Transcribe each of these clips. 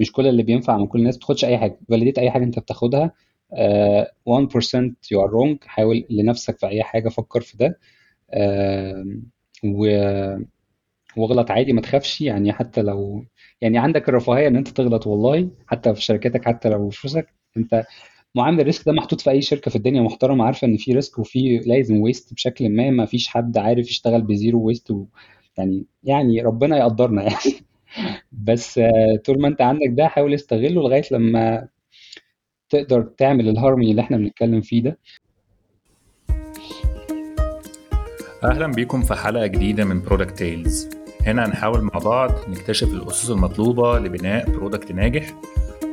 مش كل اللي بينفع من كل الناس ما تاخدش أي حاجة. validate أي حاجة أنت بتاخدها آه 1% you are wrong. حاول لنفسك في أي حاجة فكر في ده. آه و واغلط عادي ما تخافش. يعني حتى لو يعني عندك الرفاهية إن أنت تغلط والله. حتى في شركتك حتى لو فلوسك. أنت معامل ال risk ده محطوط في أي شركة في الدنيا محترمة عارفة إن في risk وفي لازم waste بشكل ما. ما فيش حد عارف يشتغل ب zero waste و... يعني يعني ربنا يقدرنا يعني. بس آه، طول ما انت عندك ده حاول استغله لغاية لما تقدر تعمل الهارموني اللي إحنا بنتكلم فيه ده. أهلا بيكم في حلقة جديدة من Product Tales هنا هنحاول مع بعض نكتشف الأسس المطلوبة لبناء product ناجح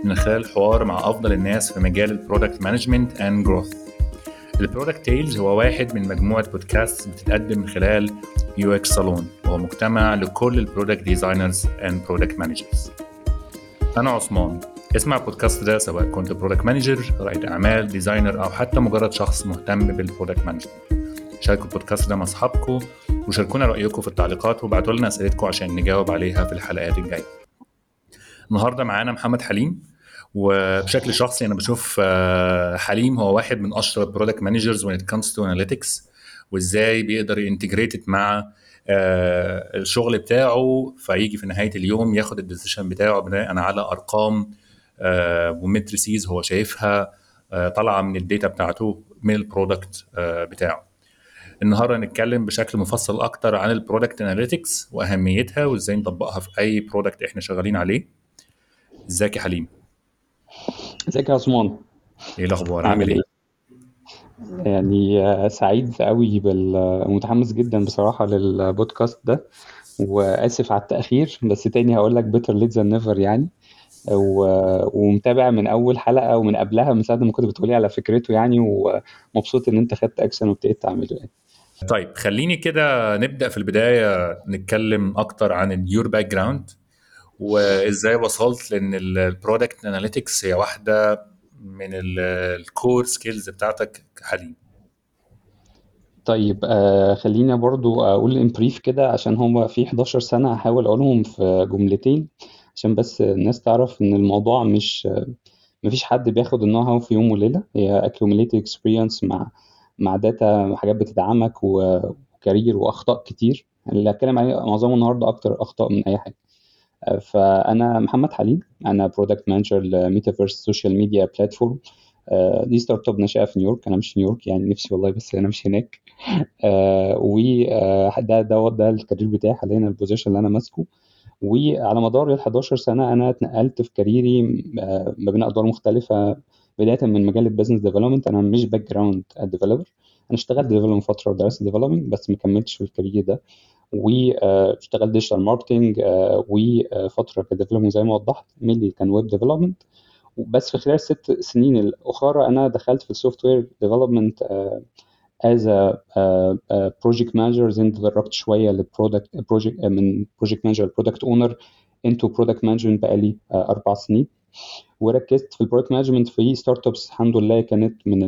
من خلال حوار مع أفضل الناس في مجال ال product management and growth ال Product Tales هو واحد من مجموعة بودكاست بتتقدم من خلال UX Salon وهو مجتمع لكل ال product designers and product managers أنا عثمان. اسمع البودكاست ده سواء كنت product manager رائد أعمال designer أو حتى مجرد شخص مهتم بال product management شاركوا البودكاست ده مع أصحابكم وشاركونا رأيكم في التعليقات وابعتوا لنا أسئلتكم عشان نجاوب عليها في الحلقات الجاية. النهارده معانا محمد حليم. وبشكل شخصي أنا بشوف آه، حليم هو واحد من أشطر ال product managers when it comes to analytics وإزاي بيقدر ي integrate مع آه، الشغل بتاعه فيجي في نهاية اليوم ياخد ال decision بتاعه بناء على أرقام آه، و metrics هو شايفها طالعة من ال data بتاعته من ال product بتاعه. النهارده هنتكلم بشكل مفصل أكتر عن ال product analytics وأهميتها وإزاي نطبقها في أي product إحنا شغالين عليه. إزيك يا حليم؟ ازيك يا عثمان؟ إيه الأخبار؟ عامل إيه؟ يعني آه، سعيد قوي بالمتحمس جدا بصراحة للبودكاست ده وآسف على التأخير بس تاني هقول لك better late than never يعني. و... ومتابع من أول حلقة ومن قبلها من ساعة ما كنت بتقولي على فكرته يعني ومبسوط إن أنت خدت أكشن وابتديت تعمله يعني. طيب خليني كده نبدأ في البداية نتكلم أكتر عن ال your background وإزاي وصلت لأن ال product analytics هي واحدة من ال core skills بتاعتك كحليم؟ طيب آه خلينا برضو أقول in brief كده عشان هم في 11 سنة هحاول أقولهم في جملتين عشان بس الناس تعرف إن الموضوع مش مفيش حد بياخد ال know-how في يوم وليلة. هي accumulated experience مع مع data حاجات بتدعمك و career وأخطاء كتير. اللي هتكلم عليه معظمه النهارده أكتر أخطاء من أي حاجة. فأنا محمد حليم أنا product manager ل metaverse social media platform دي startup ناشئة في نيويورك. أنا مش نيويورك يعني نفسي والله بس أنا مش هناك. وده ده ده, ده ال career بتاعي حاليا ال position اللي أنا ماسكه. وعلى مدار ال 11 سنة أنا اتنقلت في career ي آه، ما بين أدوار مختلفة. بداية من مجال ال business development أنا مش background developer أنا اشتغلت development فترة ودرست development بس ما كملتش في ال career ده. واشتغلت digital marketing وفتره ك development زي ما وضحت mainly كان web development بس في خلال الست سنين الأخرى أنا دخلت في ال software development as project manager then تدرجت شوية لل product project من project manager ل product owner into product management بقالي أربع سنين. وركزت في ال product management في startups الحمد لله كانت من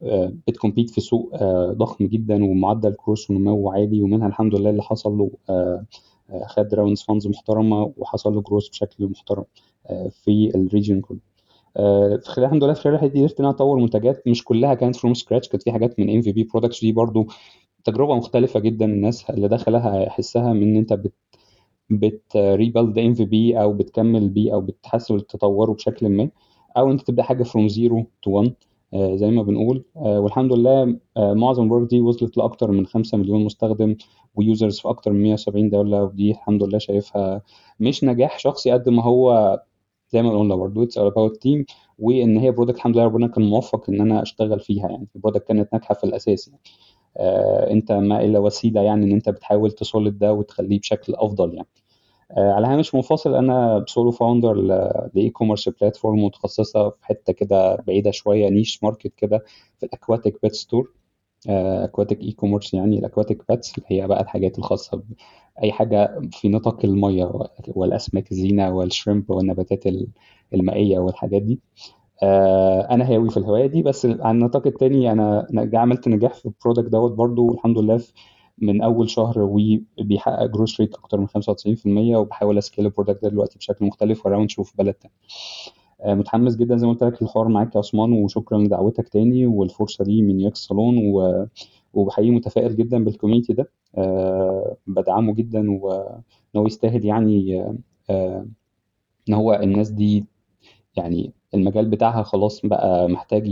بت compete في سوق آه، ضخم جدا ومعدل growth ونمو عالي ومنها الحمد لله اللي حصل له آه، آه، خد rounds funds محترمة وحصل له جروس بشكل محترم في ال region كله. في خلال الحمد لله في خلال الحته دي قدرت إن أنا أطور منتجات مش كلها كانت from scratch كانت في حاجات من MVP products دي برضو تجربة مختلفة جدا الناس اللي دخلها هيحسها من إن أنت بت rebuild MVP أو بتكمل بيه أو بتحسن تطوره بشكل ما أو أنت تبدأ حاجة from zero to 1 آه، زي ما بنقول. آه، والحمد لله آه، معظم ال work دي وصلت لأكتر من 5 مليون مستخدم و users في أكتر من 170 دولة ودي الحمد لله شايفها مش نجاح شخصي قد ما هو زي ما قلنا برضه it's about team وإن هي product الحمد لله ربنا كان موفق إن أنا أشتغل فيها يعني. ال product كانت ناجحة في الأساس يعني. أنت ما إلا وسيلة يعني إن أنت بتحاول ت solve ده وتخليه بشكل أفضل يعني. آه، على هامش منفصل أنا solo founder ل e-commerce platform متخصصة في حتة كده بعيدة شوية niche market كده في ال aquatic pet store aquatic e-commerce يعني ال aquatic pets اللي هي بقى الحاجات الخاصة باي حاجة في نطاق المية والأسماك الزينة وال shrimp والنباتات المائية والحاجات دي. آه، أنا هاوي في الهواية دي بس على النطاق التاني أنا عملت نجاح في ال product دوت برضو الحمد لله في من أول شهر وبيحقق growth rate أكتر من 95% وبحاول scale ال product ده دلوقتي بشكل مختلف و around نشوف بلد تاني. آه، متحمس جدا زي ما قلت لك للحوار معاك يا عثمان وشكرا لدعوتك تاني والفرصة دي من UX صالون و... وبحقيقي متفائل جدا بال community ده. أه بدعمه جدا وان هو يستاهل يعني أه إن هو الناس دي يعني المجال بتاعها خلاص بقى محتاج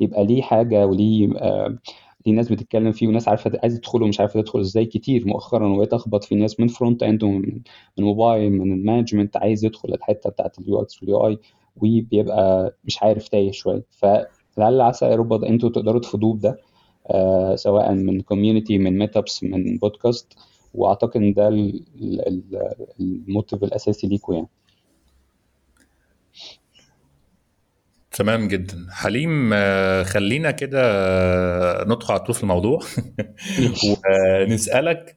يبقى ليه حاجة وليه أه ليه ناس بتتكلم فيه وناس عارفة عايزة تدخل ومش عارفة تدخل إزاي كتير مؤخرا وبقيت أخبط في ناس من front end ومن من موبايل من ال management عايز يدخل الحتة بتاعت ال UX وال UI وبيبقى مش عارف تايه شوية. فلعل عسى رب أنتوا تقدروا تفيدوه بده آه سواء من community من meetups من بودكاست وأعتقد إن ده ال motive الأساسي ليكم يعني. تمام جدا. حليم آه، خلينا كده آه، ندخل على طول في الموضوع. ونسألك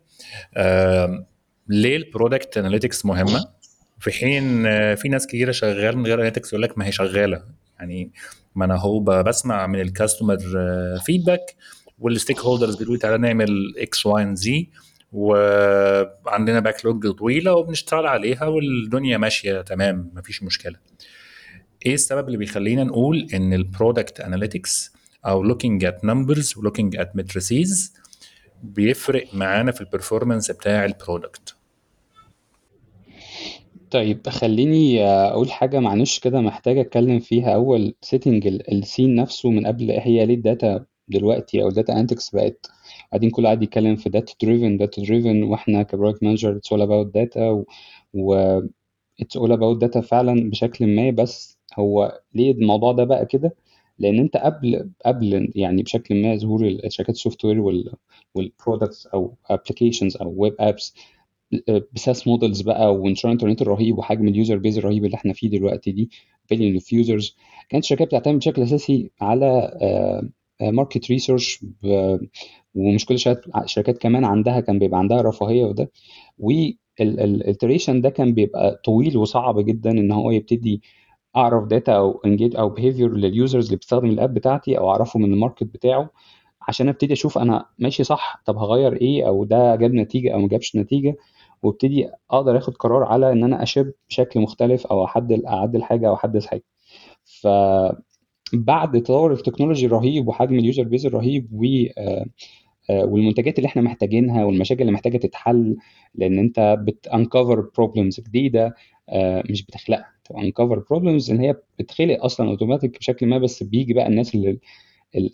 آه، ليه ال product analytics مهمة؟ في حين في ناس كتيرة شغال من غير analytics يقول لك ما هي شغالة. يعني ما أنا هو بسمع من ال customer feedback وال stakeholders بيقولوا تعالى نعمل X Y Z وعندنا backlog طويلة وبنشتغل عليها والدنيا ماشية تمام مفيش مشكلة. إيه السبب اللي بيخلينا نقول إن ال product analytics أو looking at numbers و looking at metrics بيفرق معانا في ال performance بتاع ال product طيب خليني أقول حاجة معلش كده محتاج أتكلم فيها. أول setting ال scene نفسه من قبل هي ليه ال data دلوقتي أو ال data analytics بقت. قاعدين كل قاعد يتكلم في data driven data driven وإحنا ك project manager it's all about data و it's all about data فعلا بشكل ما. بس هو ليه الموضوع ده بقى كده؟ لأن أنت قبل قبل يعني بشكل ما ظهور الشركات ال software وال products أو applications أو web apps ب SaaS models بقى وانترنت الرهيب وحجم ال user base الرهيب اللي إحنا فيه دلوقتي دي billion of users كانت الشركات بتعتمد بشكل أساسي على market research ومش كل الشركات كمان عندها كان بيبقى عندها رفاهية وده. وال iteration ده كان بيبقى طويل وصعب جدا إن هو يبتدي أعرف data أو engage أو behavior لل users اللي بتستخدم ال app بتاعتي أو أعرفه من ال market بتاعه عشان أبتدي أشوف أنا ماشي صح طب هغير إيه أو ده جاب نتيجة أو ما جابش نتيجة وأبتدي أقدر آخد قرار على إن أنا a ship بشكل مختلف أو اعدل أعدل حاجة أو أحدث حاجة. ف بعد تطور ال technology الرهيب وحجم ال user base الرهيب و آه، آه، والمنتجات اللي إحنا محتاجينها والمشاكل اللي محتاجة تتحل لأن أنت بت uncover problems جديدة آه، مش بتخلقها. uncover problems إن هي بتخلق أصلا اوتوماتيك بشكل ما بس بيجي بقى الناس اللي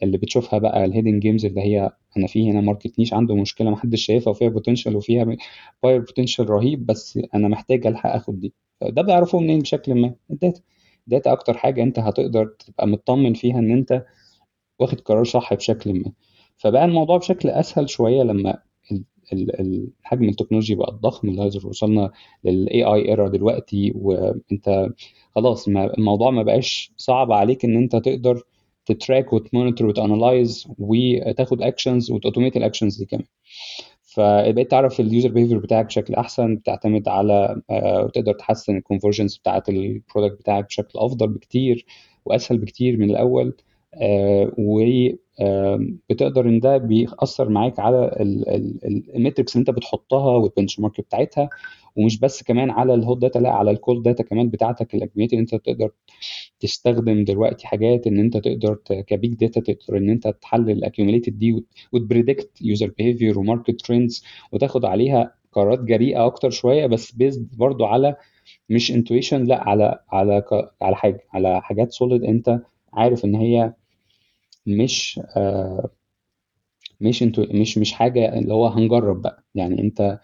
اللي بتشوفها بقى ال hidden gems اللي هي أنا في هنا market niche عنده مشكلة محدش شايفها وفيها potential وفيها buyer potential رهيب بس أنا محتاج ألحق آخد دي. ده بيعرفوه منين بشكل ما؟ ال data. ال data أكتر حاجة أنت هتقدر تبقى مطمن فيها إن أنت واخد قرار صح بشكل ما. فبقى الموضوع بشكل أسهل شوية لما الحجم التكنولوجي بقى الضخم لهذا وصلنا لل AI era دلوقتي وانت خلاص ما الموضوع ما بقاش صعب عليك إن أنت تقدر ت track وت monitor وت analyze وتاخد actions وت automate ال actions دي كمان. فبقيت تعرف ال user behavior بتاعك بشكل أحسن بتعتمد على آه، وتقدر تحسن ال conversions بتاعت ال product بتاعك بشكل أفضل بكتير وأسهل بكتير من الأول آه، وبتقدر إن ده بيأثر معاك على ال metrics اللي أنت بتحطها وال benchmark بتاعتها ومش بس كمان على ال hot data لأ على ال cold data كمان بتاعتك الاجميات اللي أنت تقدر تستخدم دلوقتي حاجات إن أنت تقدر ك big data تقدر إن أنت تحلل ال accumulated دي وت predict user behavior و market trends وتاخد عليها قرارات جريئة أكتر شوية بس based برضو على مش intuition لأ على على على حاجة على حاجات solid أنت عارف إن هي مش آه مش انتو مش مش حاجة اللي هو هنجرب بقى. يعني انت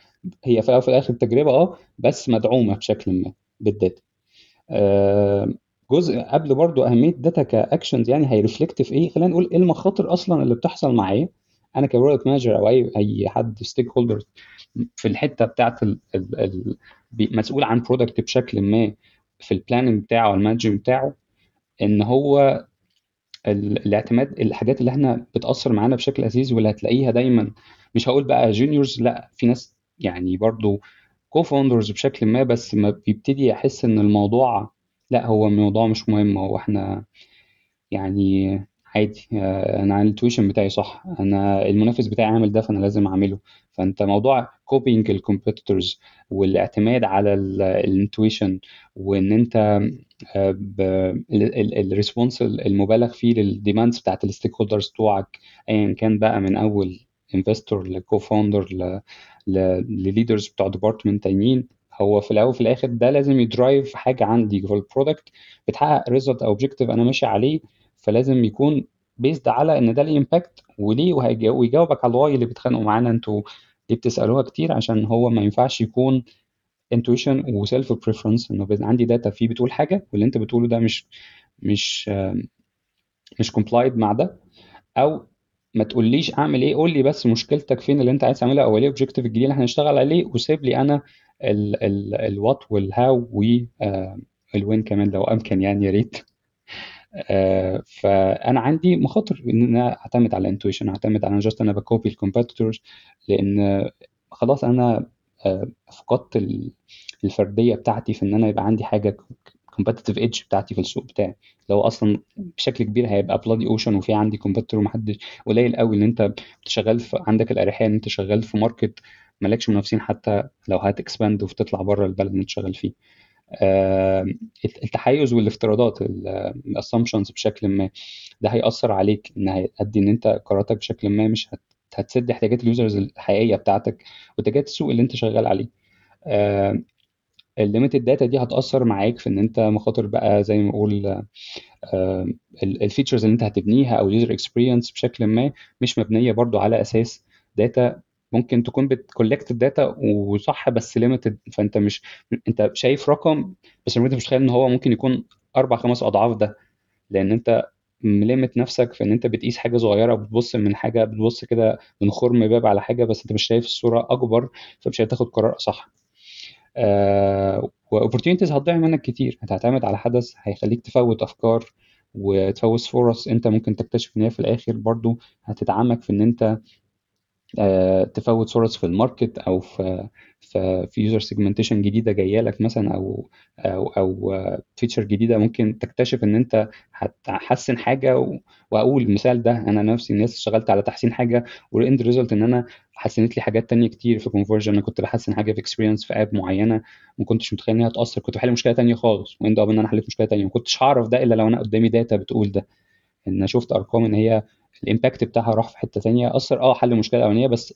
هي في الأول وفي الآخر تجربة آه بس مدعومة بشكل ما بال data. آه جزء قبل برضو أهمية ال data ك actions يعني هي reflect في إيه؟ خلينا نقول إيه المخاطر أصلا اللي بتحصل معايا؟ أنا ك product manager أو أي أي حد stakeholder في الحتة بتاعت مسؤول عن product بشكل ما في ال planning بتاعه وال management بتاعه إن هو الاعتماد الحاجات اللي إحنا بتأثر معانا بشكل أساسي واللي هتلاقيها دايما. مش هقول بقى juniors لا في ناس يعني برضو co-founders بشكل ما بس ما بيبتدي يحس إن الموضوع لا هو الموضوع مش مهم. هو إحنا يعني عادي آه، أنا ال intuition بتاعي صح؟ أنا المنافس بتاعي عامل ده فأنا لازم أعمله. فأنت موضوع copying ال competitors والاعتماد على ال intuition وإن أنت ال response المبالغ فيه لل demands بتاعت ال stakeholders بتوعك ايا كان بقى من أول investor ل co-founder لل leaders بتوع department تانيين هو في الأول وفي الآخر ده لازم ي drive حاجة عندي في ال product بتحقق result أو objective أنا ماشي عليه فلازم يكون based على إن ده ال impact وليه ويجاوبك على ال why اللي بيتخانقوا معانا أنتوا ليه بتسألوها كتير عشان هو ما ينفعش يكون intuition و self preference إنه عندي data فيه بتقول حاجة واللي أنت بتقوله ده مش مش مش complied مع ده. أو ما تقوليش أعمل إيه قول لي بس مشكلتك فين اللي أنت عايز تعملها أو إيه ال objective الجديد اللي إحنا هنشتغل عليه وسيب لي أنا ال what وال how وال when كمان لو أمكن يعني يا ريت. آه، فأنا عندي مخاطر إن أنا أعتمد على intuition أعتمد على just أنا ب copy ال competitors لأن خلاص أنا فقدت الفردية بتاعتي في إن أنا يبقى عندي حاجة competitive edge بتاعتي في السوق بتاعي. لو أصلا بشكل كبير هيبقى bloody ocean وفي عندي competitor ومحدش قليل قوي إن أنت شغال في عندك الأريحية إن أنت شغال في market مالكش منافسين حتى لو هت expand وتطلع بره البلد اللي أنت شغال فيه. التحيز والافتراضات ال assumptions بشكل ما ده هيأثر عليك إن هيؤدي إن أنت قراراتك بشكل ما مش هتسد احتياجات ال users الحقيقية بتاعتك واحتياجات السوق اللي انت شغال عليه. ال limited data دي هتأثر معاك في ان انت مخاطر بقى زي ما نقول ال features اللي انت هتبنيها أو ال user experience بشكل ما مش مبنية برضو على أساس data ممكن تكون بت collect ال data وصح بس limited فانت مش انت شايف رقم بس انت مش متخيل ان هو ممكن يكون أربع خمس أضعاف ده لأن انت ملمت نفسك في إن أنت بتقيس حاجة صغيرة وبتبص من حاجة بتبص كده من خرم باب على حاجة بس أنت مش شايف الصورة أكبر فمش هتاخد قرار صح. آه هتضيع منك كتير. هتعتمد على حدث هيخليك تفوت أفكار وتفوت فرص أنت ممكن تكتشف إن هي في الآخر برضو هتدعمك في إن أنت تفوت فرص في ال market أو في في user segmentation جديدة جاية لك مثلا أو أو أو feature جديدة ممكن تكتشف إن أنت هتحسن حاجة وأقول المثال ده أنا نفسي الناس اشتغلت على تحسين حاجة وال end result إن أنا حسنت لي حاجات تانية كتير في conversion أنا كنت بحسن حاجة في experience في app معينة ما كنتش متخيل ان هي هتاثر كنت بحل مشكلة تانية خالص و end up إن أنا حليت مشكلة تانية. ما كنتش هعرف ده إلا لو أنا قدامي data بتقول ده. إن شفت أرقام إن هي ال impact بتاعها راح في حتة ثانية أثر آه حل المشكلة الاولانيه بس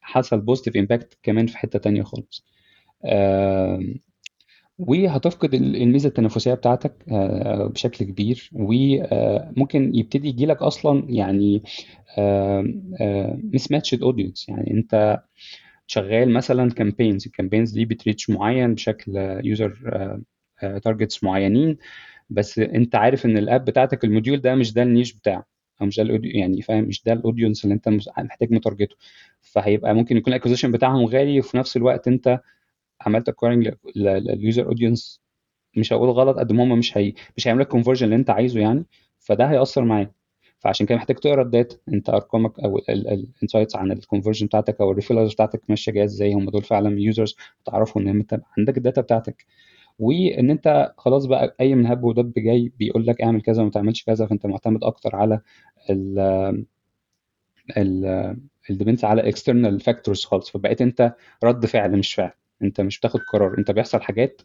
حصل positive impact كمان في حتة ثانية خالص. وهتفقد الميزة التنافسية بتاعتك آه، بشكل كبير وممكن يبتدي يجي لك أصلا يعني mismatched audience يعني أنت شغال مثلا campaigns ال campaigns دي بت reach معين بشكل user targets معينين بس أنت عارف إن ال app بتاعتك ال module ده مش ده ال niche بتاعه. أو مش ده يعني فاهم مش ده ال audience اللي أنت محتاج مت target ه فهيبقى ممكن يكون ال acquisition بتاعهم غالي وفي نفس الوقت أنت عملت acquiring لل user audience مش هقول غلط قد ما هم مش هي مش هيعمل لك ال conversion اللي أنت عايزه يعني فده هيأثر معاك. فعشان كده محتاج تقرأ ال data أنت أرقامك أو ال insights عن ال conversion بتاعتك أو ال referrals بتاعتك ماشية جاية إزاي هم دول فعلا users تعرفوا ان انت عندك ال data بتاعتك. وإن أنت خلاص بقى أي من هب ودب جاي بيقول لك اعمل كذا وما تعملش كذا فأنت معتمد أكتر على ال ال ال dependence على external factors خالص. فبقيت أنت رد فعل مش فعل. أنت مش بتاخد قرار. أنت بيحصل حاجات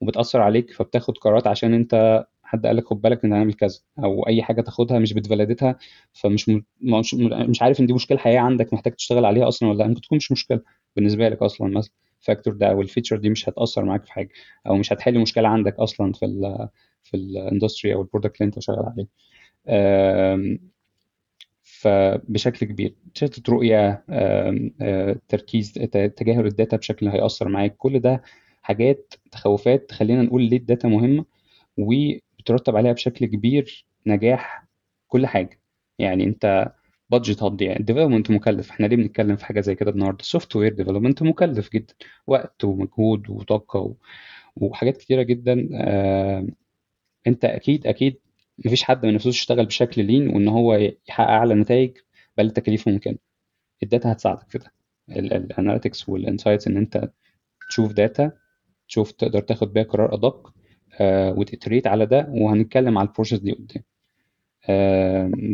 وبتأثر عليك فبتاخد قرارات عشان أنت حد قال لك خد بالك إن هنعمل كذا أو أي حاجة تاخدها مش بت validate ها فمش. مش, مش عارف إن دي مشكلة حقيقية عندك محتاج تشتغل عليها أصلا ولا ممكن تكون مش مشكلة بالنسبة لك أصلا مثلا. ال factor ده أو ال feature دي مش هتأثر معاك في حاجة أو مش هتحل مشكلة عندك أصلا في ال في ال industry أو ال product اللي أنت شغال عليه. فبشكل كبير. شتت رؤية تركيز تجاهل ال data بشكل هيأثر معاك. كل ده حاجات تخوفات تخلينا نقول ليه ال data مهمة وبترتب عليها بشكل كبير نجاح كل حاجة. يعني أنت budget هتضيع ال development مكلف. إحنا ليه بنتكلم في حاجة زي كده النهارده؟ ال software development مكلف جدا. وقت ومجهود وطاقة و... وحاجات كتيرة جدا. آه... انت أكيد أكيد مفيش حد من نفسه يشتغل بشكل lean وان هو يحقق اعلى نتائج بأقل التكاليف ممكنة. ال data هتساعدك في ده. ال analytics وال insights ان انت تشوف data تشوف تقدر تاخد بيها قرار أدق آه وت iterate على ده وهنتكلم على ال process دي قدام.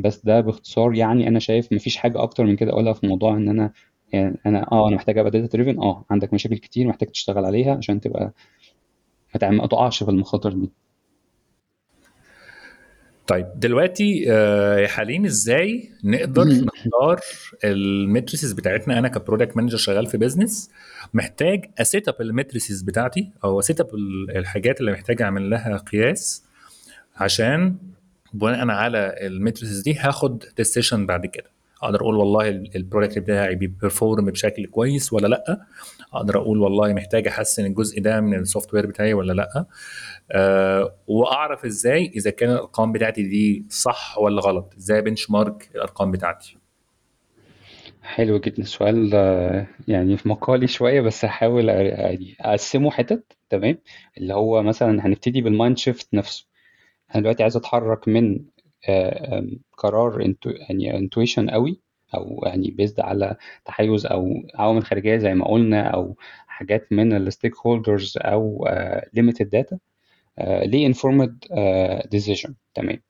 بس ده باختصار يعني أنا شايف مفيش حاجة أكتر من كده أقولها في موضوع إن أنا يعني أنا آه أنا محتاج أبقى data driven آه عندك مشاكل كتير محتاج تشتغل عليها عشان تبقى ما تقعش في المخاطر دي. طيب دلوقتي آه، يا حليم إزاي نقدر نختار ال metrics بتاعتنا؟ أنا ك product manager شغال في business محتاج ا set up ال metrics بتاعتي أو ا set up الحاجات اللي محتاج أعمل لها قياس عشان بناء على ال metrics دي هاخد decision بعد كده. أقدر أقول والله ال product بتاعي ب perform بشكل كويس ولا لأ؟ أقدر أقول والله محتاج أحسن الجزء ده من ال software بتاعي ولا لأ؟ أه وأعرف إزاي إذا كان الأرقام بتاعتي دي صح ولا غلط. إزاي benchmark الأرقام بتاعتي؟ حلو جدا. السؤال آه، يعني في مقالي شوية بس هحاول يعني أقسمه حتت تمام؟ اللي هو مثلا هنبتدي بال mind shift نفسه. أنا دلوقتي عايز أتحرك من آه، قرار انتو يعني intuition قوي أو يعني based على تحيز أو عوامل خارجية زي ما قلنا أو حاجات من ال stakeholders أو limited data ل informed decision تمام.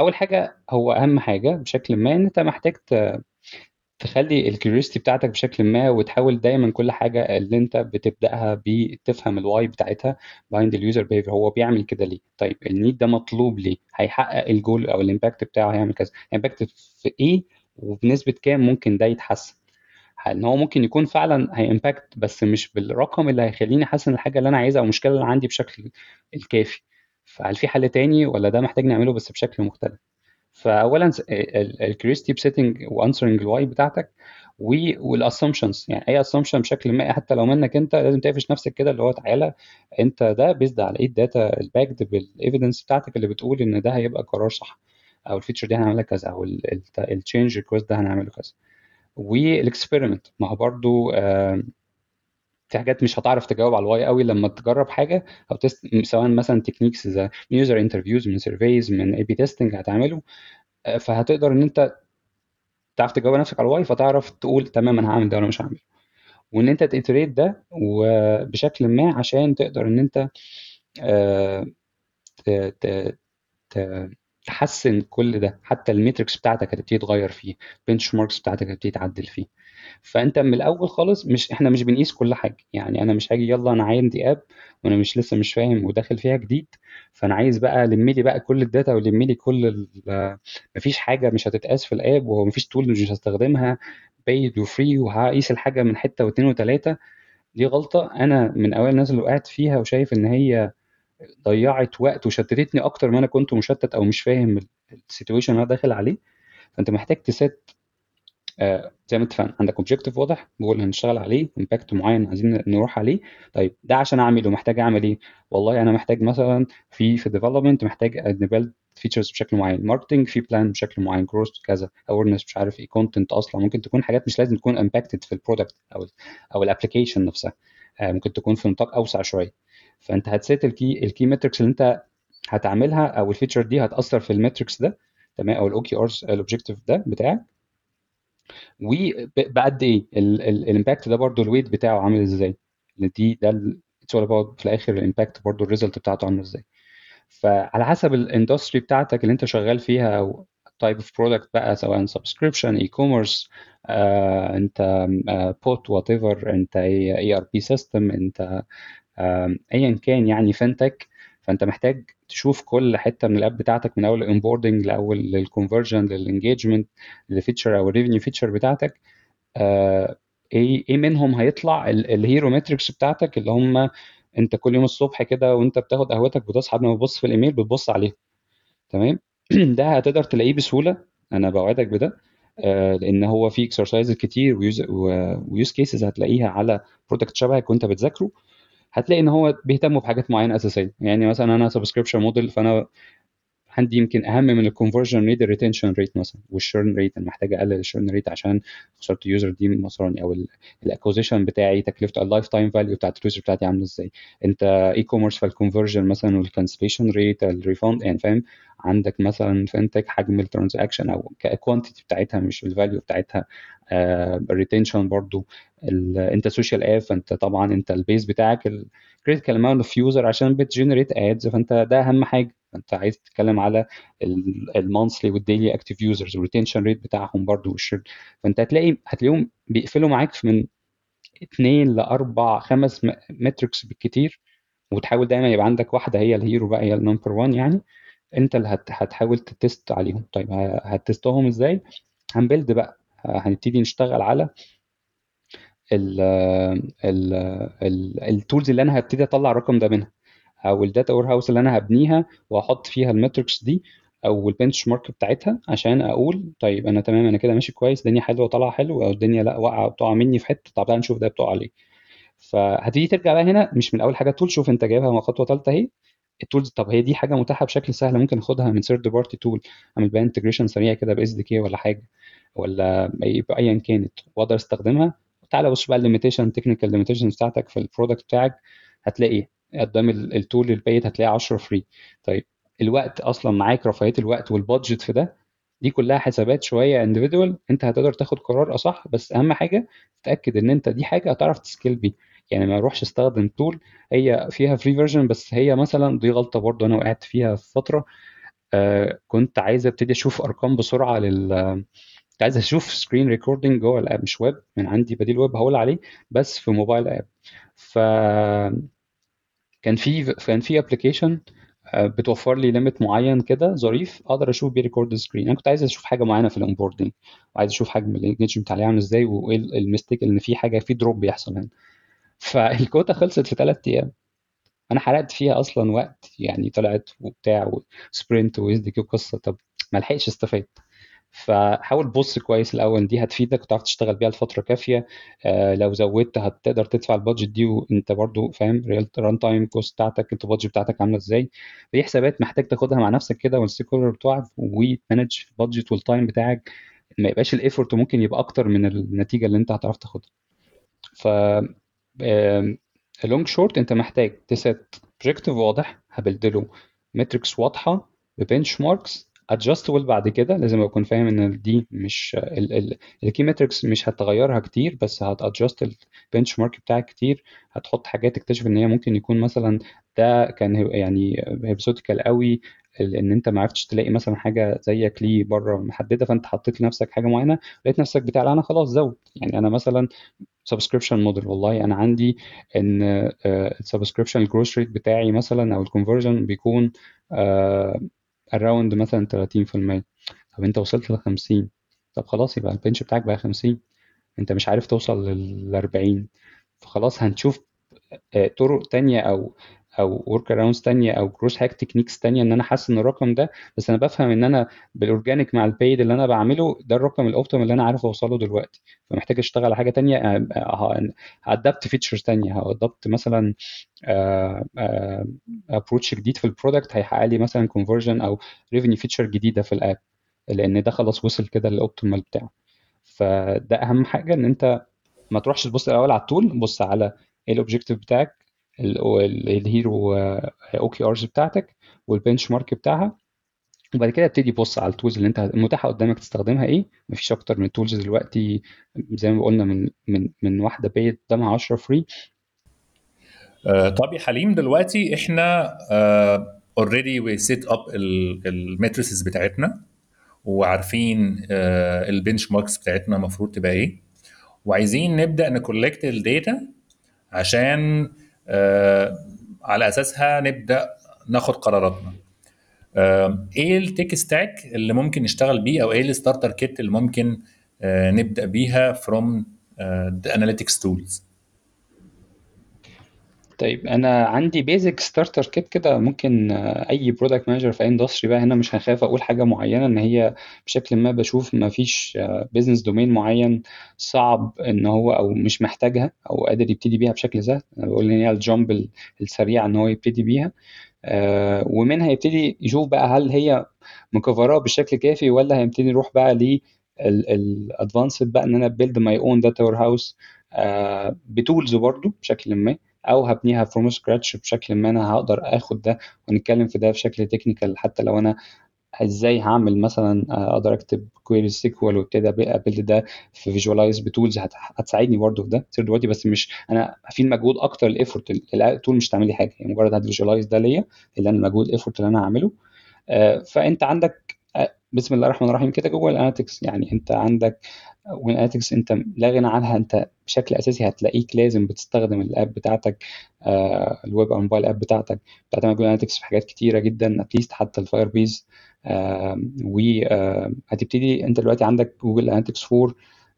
أول حاجة هو أهم حاجة بشكل ما إن أنت محتاج تخلي ال curiosity بتاعتك بشكل ما وتحاول دايما كل حاجة اللي انت بتبدأها بتفهم ال why بتاعتها behind ال user behavior. هو بيعمل كده ليه؟ طيب ال need ده مطلوب ليه؟ هيحقق الجول أو ال impact بتاعه هيعمل كذا. impact في إيه وبنسبة كام ممكن ده يتحسن؟ إن هو ممكن يكون فعلا ه impact بس مش بالرقم اللي هيخليني أحسن الحاجة اللي أنا عايزها أو المشكلة اللي عندي بشكل الكافي. فهل في حل تاني ولا ده محتاج نعمله بس بشكل مختلف؟ فاولا ال curiosity ب setting و answering ال why بتاعتك وال assumptions يعني أي assumption بشكل ما حتى لو منك أنت لازم تقفش نفسك كده اللي هو تعالى أنت ده based على إيه؟ ال data ال backed بال evidence بتاعتك اللي بتقول إن ده هيبقى قرار صح أو ال feature دي هنعملها كذا أو ال change request ده هنعمله كذا. وال experiment ما هو برضو آه، في حاجات مش هتعرف تجاوب على ال why قوي لما تجرب حاجة أو test سواء مثلا techniques زي user interviews من surveys من A/B testing هتعمله. آه، فهتقدر إن أنت تعرف تجاوب نفسك على ال why فتعرف تقول تمام أنا هعمل ده ولا مش هعمل. وإن أنت ت iterate ده وبشكل ما عشان تقدر إن أنت آه، تحسن كل ده. حتى ال metrics بتاعتك هتبتدي تغير فيه benchmarks بتاعتك هتبتدي تعدل فيه. فأنت من الأول خالص مش إحنا مش بنقيس كل حاجة. يعني أنا مش هاجي يلا أنا عندي app وأنا مش لسه مش فاهم وداخل فيها جديد فأنا عايز بقى لم لي بقى كل ال data ولم لي كل مفيش حاجة مش هتتقاس في ال app ومفيش tool مش هستخدمها paid و free وهقيس الحاجة من حتة واثنين وثلاثه دي غلطة أنا من أوائل الناس اللي وقعت فيها وشايف إن هي ضيعت وقت وشتتتني أكتر ما أنا كنت مشتت أو مش فاهم ال situation اللي أنا داخل عليه. فأنت محتاج ت set زي ما اتفقنا عندك objective واضح؟ جول هنشتغل عليه impact معين عايزين نروح عليه. طيب ده عشان اعمله محتاج أعمل إيه؟ والله أنا محتاج مثلا في في development محتاج ن build features بشكل معين. marketing في plan بشكل معين. growth كذا. awareness مش عارف إيه. content أصلا. ممكن تكون حاجات مش لازم تكون impacted في ال product أو أو ال application نفسها. آه ممكن تكون في نطاق أوسع شوية. فأنت هت set ال key ال key metrics اللي أنت هتعملها أو ال feature دي هتأثر في ال metrics ده تمام؟ أو ال OKRs ال objective ده بتاعك. وبقد إيه ال impact ده برضو ال weight بتاعه عامل إزاي؟ دي ده it's في الآخر ال impact برضو ال result بتاعته عامل إزاي. فعلى حسب ال industry بتاعتك اللي أنت شغال فيها أو type of product بقى سواء subscription e-commerce أنت bot whatever أنت ERP system أنت آم، ايا كان يعني fintech فأنت محتاج تشوف كل حتة من ال app بتاعتك من أول ال onboarding لأول لل conversion لل engagement لل feature أو ال revenue feature بتاعتك. آه، إيه إيه منهم هيطلع؟ ال hero metrics بتاعتك اللي هم أنت كل يوم الصبح كده وأنت بتاخد قهوتك بتصحى قبل ما تبص في الايميل بتبص عليه تمام؟ ده هتقدر تلاقيه بسهولة. أنا بوعدك بده. آه، لأن هو في exercise كتير و use cases هتلاقيها على product شبهك وأنت بتذاكره. هتلاقي إن هو بيهتموا بحاجات معينة أساسية. يعني مثلا أنا subscription model فأنا عندي يمكن أهم من ال conversion rate ال retention rate مثلا وال churn rate أنا محتاج أقلل ال churn rate عشان خساره ال user دي مثلا أو ال acquisition بتاعي تكلفة ال lifetime value بتاعت ال user بتاعتي عاملة إزاي. أنت e-commerce فال conversion مثلا وال cancellation rate ال refund يعني فاهم؟ عندك مثلا fintech حجم ال transaction أو ال quantity بتاعتها مش ال value بتاعتها. ال retention برضو. ال- أنت social app فأنت طبعا أنت ال base بتاعك ال critical amount of user عشان بت generate ads فأنت ده أهم حاجة. فانت عايز تتكلم على ال monthly وال daily active users وال retention rate بتاعهم برضو فانت هتلاقي هتلاقيهم بيقفلوا معاك من اثنين لأربع خمس metrics بالكتير وتحاول دايما يبقى عندك واحدة هي ال hero بقى هي ال number 1 يعني. انت اللي هتحاول ت test عليهم. طيب هتستهم إزاي؟ هن build بقى. هنبتدي نشتغل على ال tools اللي أنا هبتدي أطلع الرقم ده منها. أو ال data warehouse اللي أنا هبنيها واحط فيها ال metrics دي أو ال benchmark بتاعتها عشان أقول طيب أنا تمام أنا كده ماشي كويس الدنيا حلوة طالعه حلو أو الدنيا لأ واقعة بتقع مني في حتة طب تعالى نشوف ده بتقع ليه. فهتيجي ترجع بقى هنا مش من أول حاجة tool شوف أنت جايبها خطوة ثالثه أهي. ال tools طب هي دي حاجة متاحة بشكل سهل ممكن اخدها من third party tool أعمل بقى integration سريع كده بـ SDK ولا حاجة ولا ايا كانت وأقدر أستخدمها. تعالى بص بقى ال limitation technical limitation بتاعتك في ال product بتاعك هتلاقي قدام ال tool ال paid هتلاقي 10 free طيب الوقت أصلا معاك رفاهية الوقت وال budget في ده دي كلها حسابات شوية individual أنت هتقدر تاخد قرار أصح بس أهم حاجة تتأكد إن أنت دي حاجة هتعرف ت scale بيه يعني ما أروحش أستخدم tool هي فيها free version بس هي مثلا دي غلطة برضو أنا وقعت فيها في فترة. آه كنت عايز أبتدي أشوف أرقام بسرعة لل عايز أشوف screen recording جوه ال app مش ويب من عندي بديل ويب هقول عليه بس في mobile app ف كان في كان في application بتوفر لي limit معين كده ظريف أقدر أشوف بيه record screen أنا كنت عايز أشوف حاجة معينة في ال onboarding وعايز أشوف حجم ال engagement عليه عامل إزاي وإيه ال mistake إن في حاجة في drop بيحصل هنا. فالكوتا خلصت في ثلاث أيام. أنا حرقت فيها أصلا وقت يعني طلعت وبتاع و sprint و SDK و قصة. طب ما لحقش استفاد فحاول بص كويس الأول دي هتفيدك وتعرف تشتغل بيها لفترة كافية. آه لو زودت هتقدر تدفع ال budget دي وانت برضو فاهم real runtime cost بتاعتك انت ال budget بتاعتك عاملة إزاي. دي حسابات محتاج تاخدها مع نفسك كده وال stakeholder بتوعك وت manage ال budget وال time بتاعك. ما يبقاش ال effort ممكن يبقى أكتر من النتيجة اللي انت هتعرف تاخدها. ف long short انت محتاج ت set objective واضح ه build له metrics واضحة ب benchmarks adjustable بعد كده لازم أكون فاهم إن دي مش ال key metrics مش هتغيرها كتير بس هت adjust ال benchmark بتاعك كتير هتحط حاجات تكتشف إن هي ممكن يكون مثلا ده كان يعني hypothetical قوي إن أنت ما عرفتش تلاقي مثلا حاجة زيك ليه بره محددة فأنت حطيت لنفسك حاجة معينة لقيت نفسك بتاع أنا خلاص زود يعني أنا مثلا subscription model والله أنا عندي إن ال subscription ال growth rate بتاعي مثلا أو ال conversion بيكون around مثلا 30% طب أنت وصلت ل 50 طب خلاص يبقى ال bench بتاعك بقى 50 أنت مش عارف توصل لل 40 فخلاص هنشوف طرق تانية أو أو workarounds تانية أو growth hack techniques تانية إن أنا أحسن الرقم ده. بس أنا بفهم إن أنا بال organic مع ال paid اللي أنا بعمله ده الرقم ال optimal اللي أنا عارف أوصله دلوقتي. فمحتاج أشتغل على حاجة تانية ه adopt features تانية. ه adopt مثلا approach جديد في ال product هيحقق لي مثلا conversion أو revenue feature جديدة في ال app لأن ده خلاص وصل كده لل optimal بتاعه. فده أهم حاجة إن أنت ما تروحش تبص الأول على ال tool بص على إيه ال objective بتاعك ال hero أو KRs بتاعتك وال benchmark بتاعها. وبعد كده ابتدي بص على ال tools اللي انت متاحة قدامك تستخدمها إيه. مفيش أكتر من tools دلوقتي زي ما قلنا من من من واحدة paid قدامها 10 free. آه طب يا حليم دلوقتي إحنا already we set up ال metrics بتاعتنا وعارفين آه ال benchmarks بتاعتنا المفروض تبقى إيه. وعايزين نبدأ ن collect ال data عشان على اساسها نبدا ناخد قراراتنا. آه إيه ال tech stack اللي ممكن نشتغل بيه أو إيه ال starter kit اللي ممكن آه نبدأ بيها from analytics tools طيب أنا عندي basic starter kit كده ممكن أي product manager في أي industry بقى هنا مش هخاف أقول حاجة معينة إن هي بشكل ما بشوف ما فيش business domain معين صعب إن هو أو مش محتاجها أو قادر يبتدي بيها بشكل سهل. أنا بقول إن هي ال jump السريع إن هو يبتدي بيها. آه ومنها يبتدي يشوف بقى هل هي م cover اه بشكل كافي ولا هيبتدي يروح بقى ل ال advanced بقى إن أنا build my own data warehouse ب tools برضو بشكل ما. أو هبنيها from scratch بشكل ما أنا هقدر آخد ده ونتكلم في ده بشكل technical حتى لو أنا إزاي هعمل مثلا آه، أقدر أكتب query SQL وابتدي ا build ده في visualize ب tools هتساعدني برضه في ده تصير دلوقتي بس مش أنا في المجهود أكتر ال effort ال tool مش تعمل لي حاجة يعني مجرد هت visualize ده ليا اللي أنا المجهود ال effort اللي أنا هعمله. آه، فأنت عندك بسم الله الرحمن الرحيم. كده Google Analytics يعني أنت عندك Google Analytics أنت لا غنى عنها أنت بشكل أساسي هتلاقيك لازم بتستخدم ال app بتاعتك آه الويب أو ال mobile app بتاعتك. بتعتمد Google Analytics في حاجات كتيرة جدا at least حتى ال Firebase آه وهتبتدي أنت دلوقتي عندك Google Analytics 4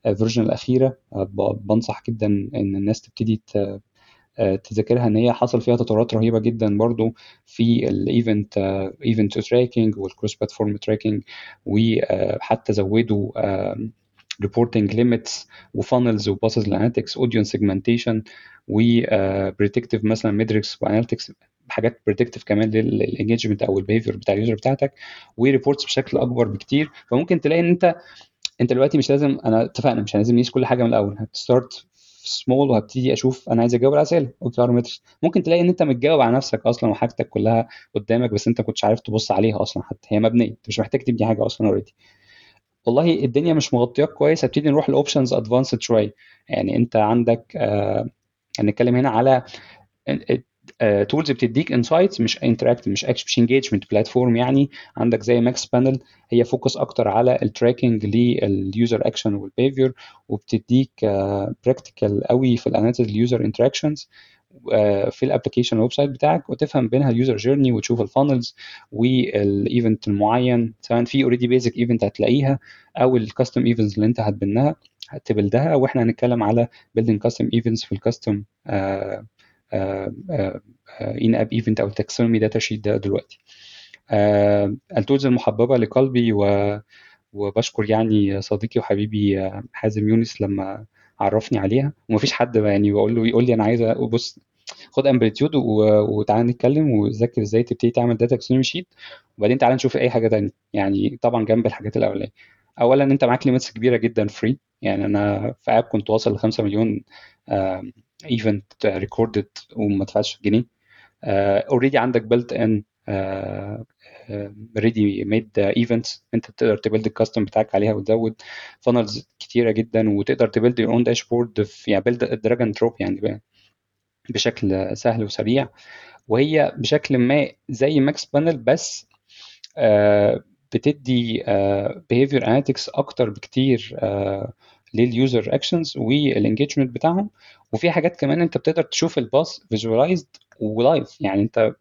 ال version الأخيرة. آه بنصح جدا إن الناس تبتدي تذاكرها إن هي حصل فيها تطورات رهيبة جدا برضو في ال event event tracking وال cross platform tracking وحتى زودوا reporting limits و funnels و paths analytics audience segmentation و predictive مثلا metrics و analytics حاجات predictive كمان لل engagement أو ال behavior بتاع ال user بتاعتك و reports بشكل أكبر بكتير. فممكن تلاقي إن أنت أنت دلوقتي مش لازم أنا اتفقنا مش لازم نقيس كل حاجة من الأول. هت start small وهبتدي أشوف أنا عايز أجاوب على أسئلة. ممكن تلاقي إن أنت متجاوب على نفسك أصلا وحاجتك كلها قدامك بس أنت كنتش عارف تبص عليها أصلا حتى. هي مبنية. أنت مش محتاج تبني حاجة أصلا already والله الدنيا مش مغطياك كويس. هبتدي نروح ل options advanced شوية. يعني أنت عندك آه هنتكلم هنا على tools uh, بتديك insights مش interact مش مش engagement platform يعني. عندك زي Mixpanel هي focus أكتر على ال tracking لل user action وال behavior وبتديك practical uh, قوي في ال analysis ال user interactions في ال application ال website بتاعك وتفهم بينها ال user journey وتشوف ال funnels وال event المعين. سواء في already basic event هتلاقيها أو ال custom events اللي أنت هتبنها هت build ها وإحنا هنتكلم على building custom events في ال custom in-app event أو ال taxonomy data sheet ده دلوقتي. ال tools المحببه لقلبي و وبشكر يعني صديقي وحبيبي حازم يونس لما عرفني عليها. ومفيش حد يعني بقول له يقول لي أنا عايز بص خد Amplitude وتعالى نتكلم وذاكر إزاي تبتدي تعمل data taxonomy sheet. وبعدين تعالى نشوف أي حاجة تانية. يعني طبعا جنب الحاجات الأولانية. اولا أنت معاك limits كبيرة جدا free يعني أنا في app كنت واصل ل 5 مليون event recorded وما دفعتش جنيه. already uh, عندك built-in ready-made events انت تقدر ت build ال custom بتاعك عليها وتزود funnels كتيرة جدا وتقدر ت build your own dashboard في يعني build drag and drop يعني بشكل سهل وسريع. وهي بشكل ما زي Mixpanel بس uh, بتدي behavior uh, analytics أكتر بكتير لل user actions وال engagement بتاعهم. وفي حاجات كمان انت بتقدر تشوف ال path visualized و live يعني انت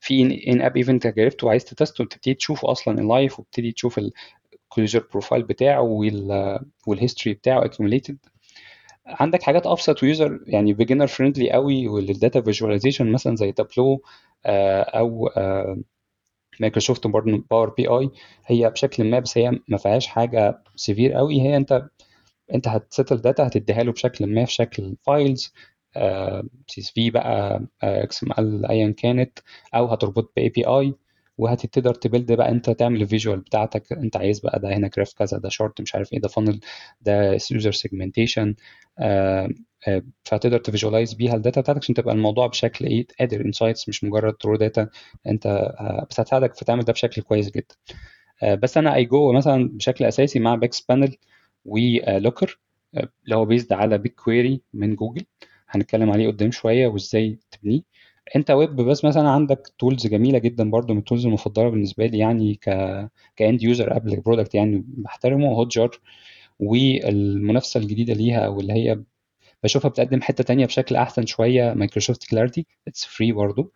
في in-app event جربته وعايز ت test ه وتبتدي تشوفه أصلا ال live وتبتدي تشوف الكلوجر بروفايل بتاعه والهيستوري بتاعه اكيوميليتد عندك حاجات ابسط ويوزر يعني بيجنر فريندلي قوي وللداتا فيجواليزيشن مثلا زي تابلو أو مايكروسوفت باور بي اي هي بشكل ما بس هي ما فيهاش حاجة سيفير قوي. هي انت انت هتسيتل داتا هتديها له بشكل ما في شكل فايلز سي اس في بقى إكس إم إل ايا كانت أو هتربط ب API وهتقدر ت build بقى انت تعمل ال visual بتاعتك انت عايز بقى ده هنا graph كذا ده chart مش عارف إيه ده funnel ده user segmentation فهتقدر ت visualize بيها ال data بتاعتك عشان تبقى الموضوع بشكل إيه قادر insights مش مجرد raw data انت بس هتساعدك في تعمل ده بشكل كويس جدا. بس أنا اي جو مثلا بشكل أساسي مع Mixpanel و Looker اللي هو based على BigQuery من جوجل هنتكلم عليه قدام شوية وإزاي تبنيه. أنت ويب بس مثلا عندك tools جميلة جدا برضو من ال tools المفضلة بالنسبة لي يعني ك ك end user قبل product يعني بحترمه Hotjar والمنافسة الجديدة ليها واللي هي بشوفها بتقدم حتة تانية بشكل أحسن شوية Microsoft Clarity it's free برضو.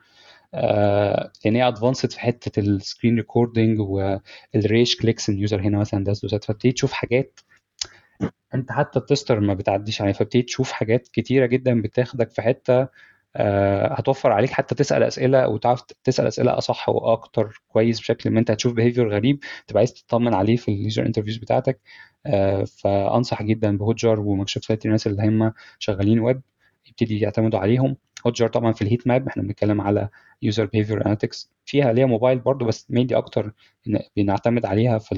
آه لأن هي advanced في حتة ال screen recording وال rage clicks ال user هنا مثلا دوسات فبتبتدي تشوف حاجات انت حتى ال tester ما بتعديش عليه فبتبتدي تشوف حاجات كتيرة جدا بتاخدك في حتة آه هتوفر عليك حتى تسأل أسئلة وتعرف تسأل أسئلة أصح وأكتر كويس بشكل ما انت هتشوف behavior غريب تبقى عايز تطمن عليه في ال user interviews بتاعتك. آه فأنصح جدا ب Hotjar و Microsoft الناس اللي هم شغالين ويب يبتدي يعتمدوا عليهم. Hotjar طبعا في ال heat map إحنا بنتكلم على user behavior analytics فيها ليها موبايل برضو بس mainly أكتر بنعتمد عليها في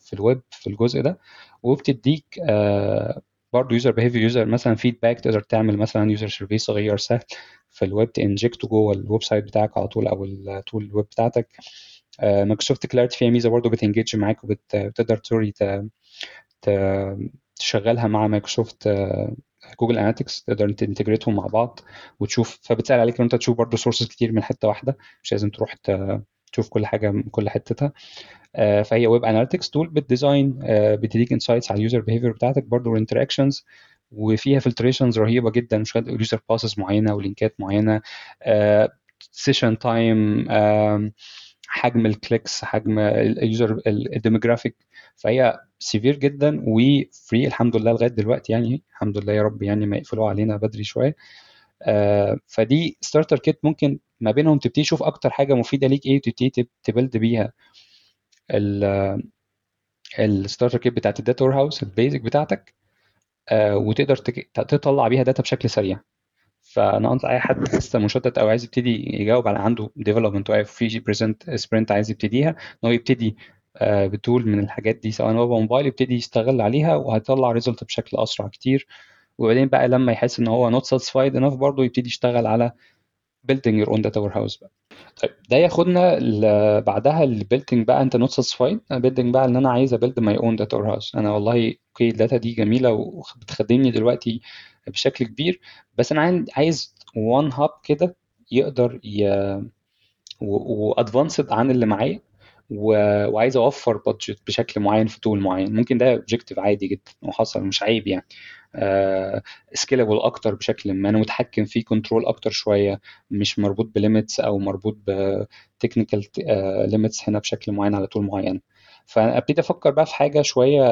في الويب في الجزء ده. وبتديك آه برضه user behavior user مثلا feedback تقدر تعمل مثلا user survey صغير سهل في ال web ت inject ه جوه ال website بتاعك على طول أو ال tool ال web بتاعتك. Microsoft Clarity فيها ميزة برضه بت engage معاك وبتقدر توري تشغلها مع Microsoft Google Analytics تقدر ت integrate هم مع بعض وتشوف فبتسهل عليك إن أنت تشوف برضه sources كتير من حتة واحدة مش لازم تروح تشوف كل حاجة من كل حتتها. فهي web analytics tool by design بتديك insights على ال user behavior بتاعتك برضه وال interactions وفيها filtrations رهيبة جدا مش user paths معينة و link ات معينة session time حجم ال clicks حجم ال user ال demographic فهي severe جدا و free الحمد لله لغاية دلوقتي يعني الحمد لله يا رب يعني ما يقفلوها علينا بدري شوية. آه فدي starter kit ممكن ما بينهم تبتدي تشوف أكتر حاجة مفيدة ليك إيه وتبتدي ت build بيها ال starter kit بتاعت ال data warehouse ال basic بتاعتك آه وتقدر تطلع بيها data بشكل سريع. فأنا أنصح أي حد لسه مشتت أو عايز يبتدي يجاوب على عنده development واقف في present sprint عايز يبتديها إن هو يبتدي آه ب tool من الحاجات دي سواء هو موبايل يبتدي يشتغل عليها وهيطلع result بشكل أسرع كتير. وبعدين بقى لما يحس إن هو not satisfied enough برضه يبتدي يشتغل على building your own data warehouse بقى. طيب ده ياخدنا بعدها ال building بقى أنت not satisfied building بقى إن أنا عايز a build my own data warehouse أنا والله okay ال data دي جميلة وبتخدمني دلوقتي بشكل كبير بس أنا عايز one hub كده يقدر ي... و advanced عن اللي معايا. وعايز أوفر budget بشكل معين في tool معين. ممكن ده objective عادي جدا وحصل مش عيب يعني. scalable uh, أكتر بشكل ما. أنا متحكم فيه control أكتر شوية مش مربوط ب limits أو مربوط ب technical limits هنا بشكل معين على tool معين. فابتدي أفكر بقى في حاجة شوية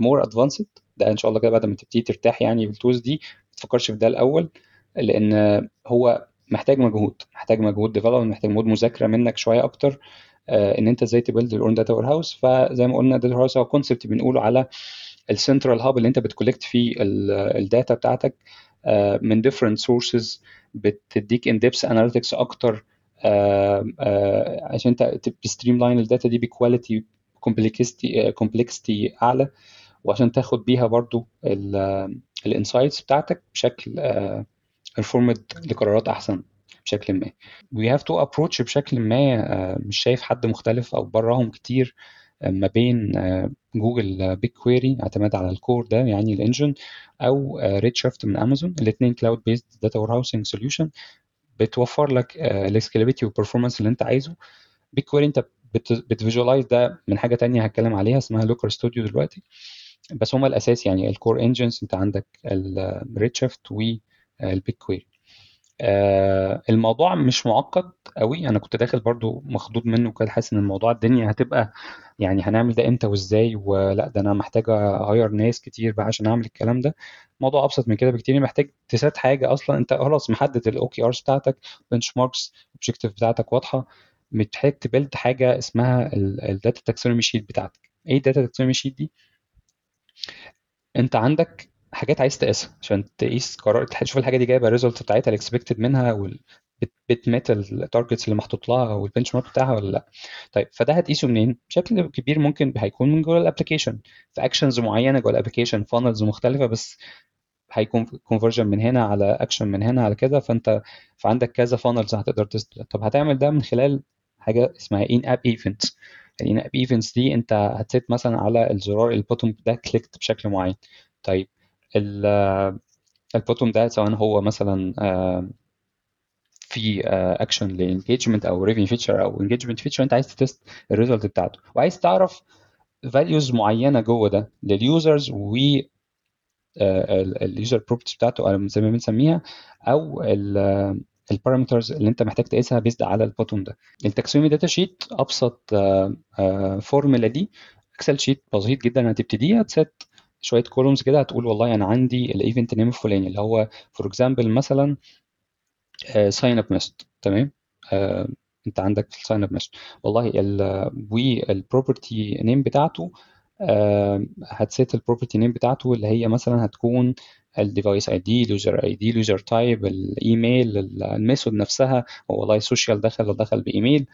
more advanced ده إن شاء الله كده بعد ما تبتدي ترتاح يعني بال tools دي ما تفكرش في ده الأول لأن هو محتاج مجهود محتاج مجهود development محتاج مجهود مذاكرة منك شوية أكتر آه إن أنت إزاي ت build ال own data warehouse فزي ما قلنا data warehouse هو concept بنقوله على ال central hub اللي أنت بت collect فيه ال data بتاعتك آه من different sources بتديك in-depth analytics أكتر آه عشان أنت ت streamline ال data دي ب quality complexity complexity أعلى. وعشان تاخد بيها برضو ال insights بتاعتك بشكل informed لقرارات أحسن بشكل ما. We have to approach بشكل ما مش شايف حد مختلف أو براهم كتير ما بين Google BigQuery اعتماد على ال core ده يعني ال engine أو Redshift من امازون الاثنين cloud based data warehousing solution بتوفر لك ال scalability وال performance اللي انت عايزه. BigQuery انت بت visualize ده من حاجة تانية هتكلم عليها اسمها Looker Studio دلوقتي. بس هما الأساس يعني ال core engines أنت عندك ال Redshift وال BigQuery آه الموضوع مش معقد قوي. أنا كنت داخل برضو مخضوض منه كده حاسس إن الموضوع الدنيا هتبقى يعني هنعمل ده إمتى وإزاي؟ ولا ده أنا محتاج أ hire ناس كتير بقى عشان أعمل الكلام ده. الموضوع أبسط من كده بكتير. محتاج ت set حاجة أصلا. أنت خلاص محدد ال OKRs بتاعتك benchmarks objective بتاعتك واضحة. محتاج ت build حاجة اسمها ال data taxonomy sheet بتاعتك. إيه ال data taxonomy sheet دي؟ انت عندك حاجات عايز تقيسها عشان تقيس قرار تشوف الحاجة دي جايبة ال result بتاعتها ال expected منها وال بت meet ال targets اللي محطوط لها وال benchmark بتاعها ولا لأ. طيب فده هتقيسه منين؟ بشكل كبير ممكن هيكون من جوه ال application في actions معينة جوه ال application funnels مختلفة بس هيكون conversion من هنا على اكشن من هنا على كذا فانت فعندك كذا funnels هتقدر test طب هتعمل ده من خلال حاجة اسمها in-app events app events دي انت هت set مثلا على الزرار ال button ده clicked بشكل معين. طيب ال button ده سواء هو مثلا في action ل engagement أو revenue feature أو engagement feature انت عايز ت test ال result بتاعته. وعايز تعرف values معينة جوه ده لل users و ال user properties بتاعته أو زي ما بنسميها أو ال parameters اللي انت محتاج تقيسها based على ال button ده. ال taxonomy data sheet أبسط فورمولا دي Excel sheet بسيط جدا هتبتديها ت set شوية columns كده هتقول والله أنا عندي ال event name الفلاني اللي هو for example مثلا sign up method تمام؟ uh, انت عندك في ال sign up method والله وال property name بتاعته هت set ال property name بتاعته اللي هي مثلا هتكون ال device ID ال user ID ال user type الإيميل ال method نفسها. والله social دخل دخل بإيميل.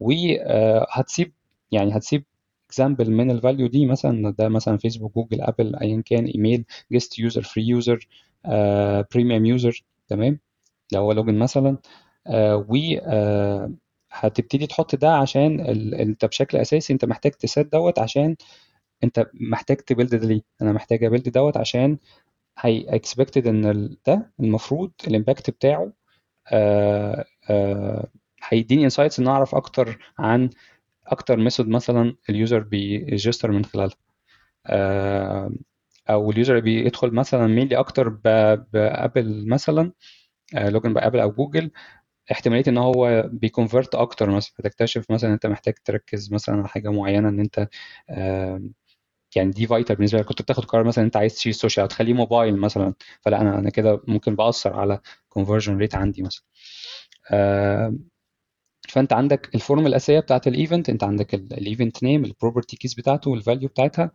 وهتسيب يعني هتسيب example من ال value دي مثلا. ده مثلا Facebook Google Apple ايا كان إيميل guest user free user premium user تمام؟ لو هو login مثلا. آه و آه هتبتدي تحط ده عشان ال... انت بشكل أساسي انت محتاج ت set دوت عشان انت محتاج ت build ده ليه. أنا محتاج أ build دوت عشان هي expected ان ده المفروض ال impact بتاعه آه، آه، هيديني insights إن أعرف أكتر عن أكتر method مثلا ال user بي register من خلالها. آه، أو ال user بيدخل مثلا mainly أكتر بـ Apple مثلا login بـ Apple أو جوجل احتمالية إن هو بي convert أكتر مثلا فتكتشف مثلا أنت محتاج تركز مثلا على حاجة معينة إن أنت آه، يعني دي vital بالنسبة لك. كنت بتاخد قرار مثلا أنت عايز تشيل social أو تخليه موبايل مثلا. فلا أنا أنا كده ممكن بأثر على conversion rate عندي مثلا. آه، فأنت عندك ال form الأساسية بتاعت ال event أنت عندك ال event name ال property keys بتاعته وال value بتاعتها.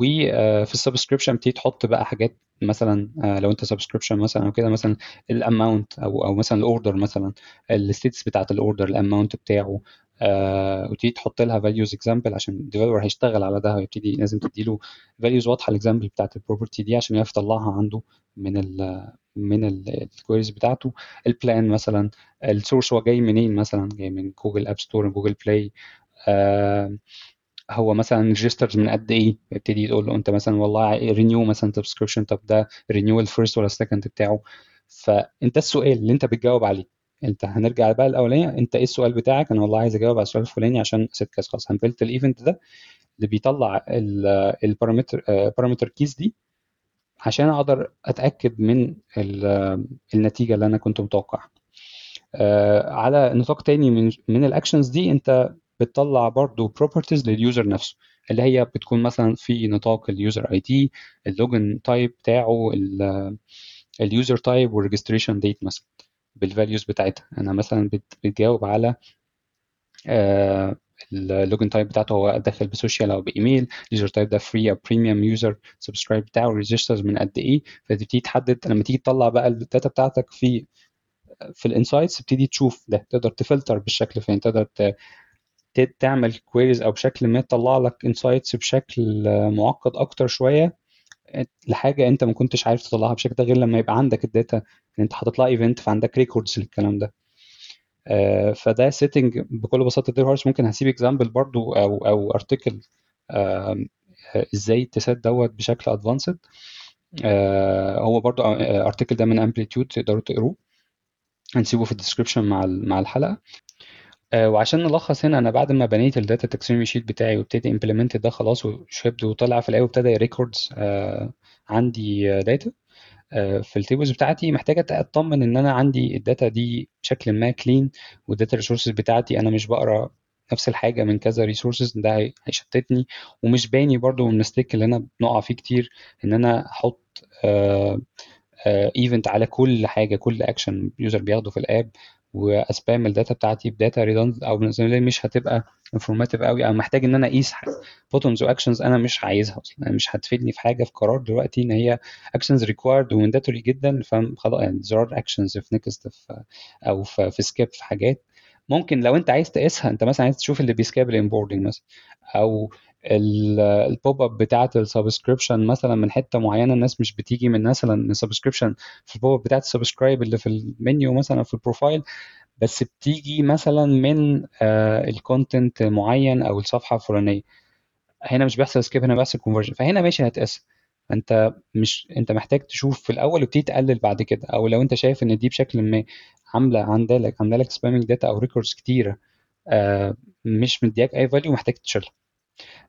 وفي ال subscription بتيجي تحط بقى حاجات مثلا آه، لو أنت subscription مثلا أو كده مثلا ال amount أو أو مثلا ال order مثلا. ال status بتاعت ال order ال amount بتاعه. آه وتيجي تحط لها values example عشان ال developer هيشتغل على ده هيبتدي لازم تديله values واضحة ال example بتاعت ال property دي عشان يعرف يطلعها عنده من ال من ال queries بتاعته. ال plan مثلا ال source هو جاي منين مثلا؟ جاي من Google App Store Google Play هو مثلا registers من قد إيه؟ يبتدي تقول له أنت مثلا والله renew مثلا subscription طب ده renew ال first ولا ال second بتاعه؟ فأنت السؤال اللي أنت بتجاوب عليه انت هنرجع بقى الأولانية. انت إيه السؤال بتاعك؟ أنا والله عايز اجاوب على السؤال الفلاني عشان ست case خلاص هن build ال event ده اللي بيطلع ال parameter parameter keys دي عشان أقدر أتأكد من النتيجة اللي أنا كنت متوقعها. آه، على نطاق تاني من من ال actions دي انت بتطلع برضو properties لل user نفسه اللي هي بتكون مثلا في نطاق ال user ID ال login type بتاعه ال user type وال registration date مثلا. بال values بتاعتها. أنا مثلا بت- بتجاوب على ال login type بتاعته هو داخل ب social أو بإيميل ال user type ده free أو premium user subscribe بتاعه registers من قد إيه. فتبتدي تحدد لما تيجي تطلع بقى ال data بتاعتك في في ال insights تبتدي تشوف ده تقدر تفلتر بالشكل فين تقدر تعمل queries أو بشكل ما تطلع لك insights بشكل آه، معقد أكتر شوية. لحاجة أنت ما كنتش عارف تطلعها بشكل ده غير لما يبقى عندك ال data إن أنت حاطط لها event فعندك records للكلام ده. آه، فده setting بكل بساطة دير هورس ممكن هسيب example برضو أو أو article إزاي ت set دوت بشكل advanced هو برضو article ده من Amplitude تقدروا تقروه. هنسيبه في ال description مع مع الحلقة. آه، وعشان نلخص هنا أنا بعد ما بنيت ال data taxonomy sheet بتاعي وابتدي implement ده خلاص و shipped وطلع في الأول وابتدى records عندي data في ال tables بتاعتي محتاجة أطمن إن أنا عندي ال data دي بشكل ما clean وال data resources بتاعتي أنا مش بقرأ نفس الحاجة من كذا resources ده هي- هيشتتني. ومش باني برضو من ال mistake اللي أنا بنقع فيه كتير إن أنا أحط event على كل حاجة كل action user بياخده في ال app. وا spam ال data بتاعتي ب data redundant أو بالنسبة لي مش هتبقى informative قوي أو محتاج إن أنا أقيس buttons و actions أنا مش عايزها أصلا يعني مش هتفيدني في حاجة في قرار دلوقتي إن هي actions required و mandatory جدا فخلاص يعني زرار actions في next في أو في, في skip في حاجات. ممكن لو أنت عايز تقيسها أنت مثلا عايز تشوف اللي بي skip ال onboarding مثلا أو ال pop up بتاعة ال subscription مثلا من حتة معينة الناس مش بتيجي من مثلا من subscription في ال pop up بتاعة ال subscribe اللي في المنيو مثلا في ال profile بس بتيجي مثلا من ال content معين أو الصفحة الفلانية. هنا مش بيحصل skip هنا بيحصل conversion فهنا ماشي هتقيس انت مش أنت محتاج تشوف في الأول وتبتدي تقلل بعد كده. أو لو أنت شايف إن دي بشكل ما عاملة عندك عاملة لك spamming data أو records كتيرة آه مش مدياك أي value محتاج تشيلها.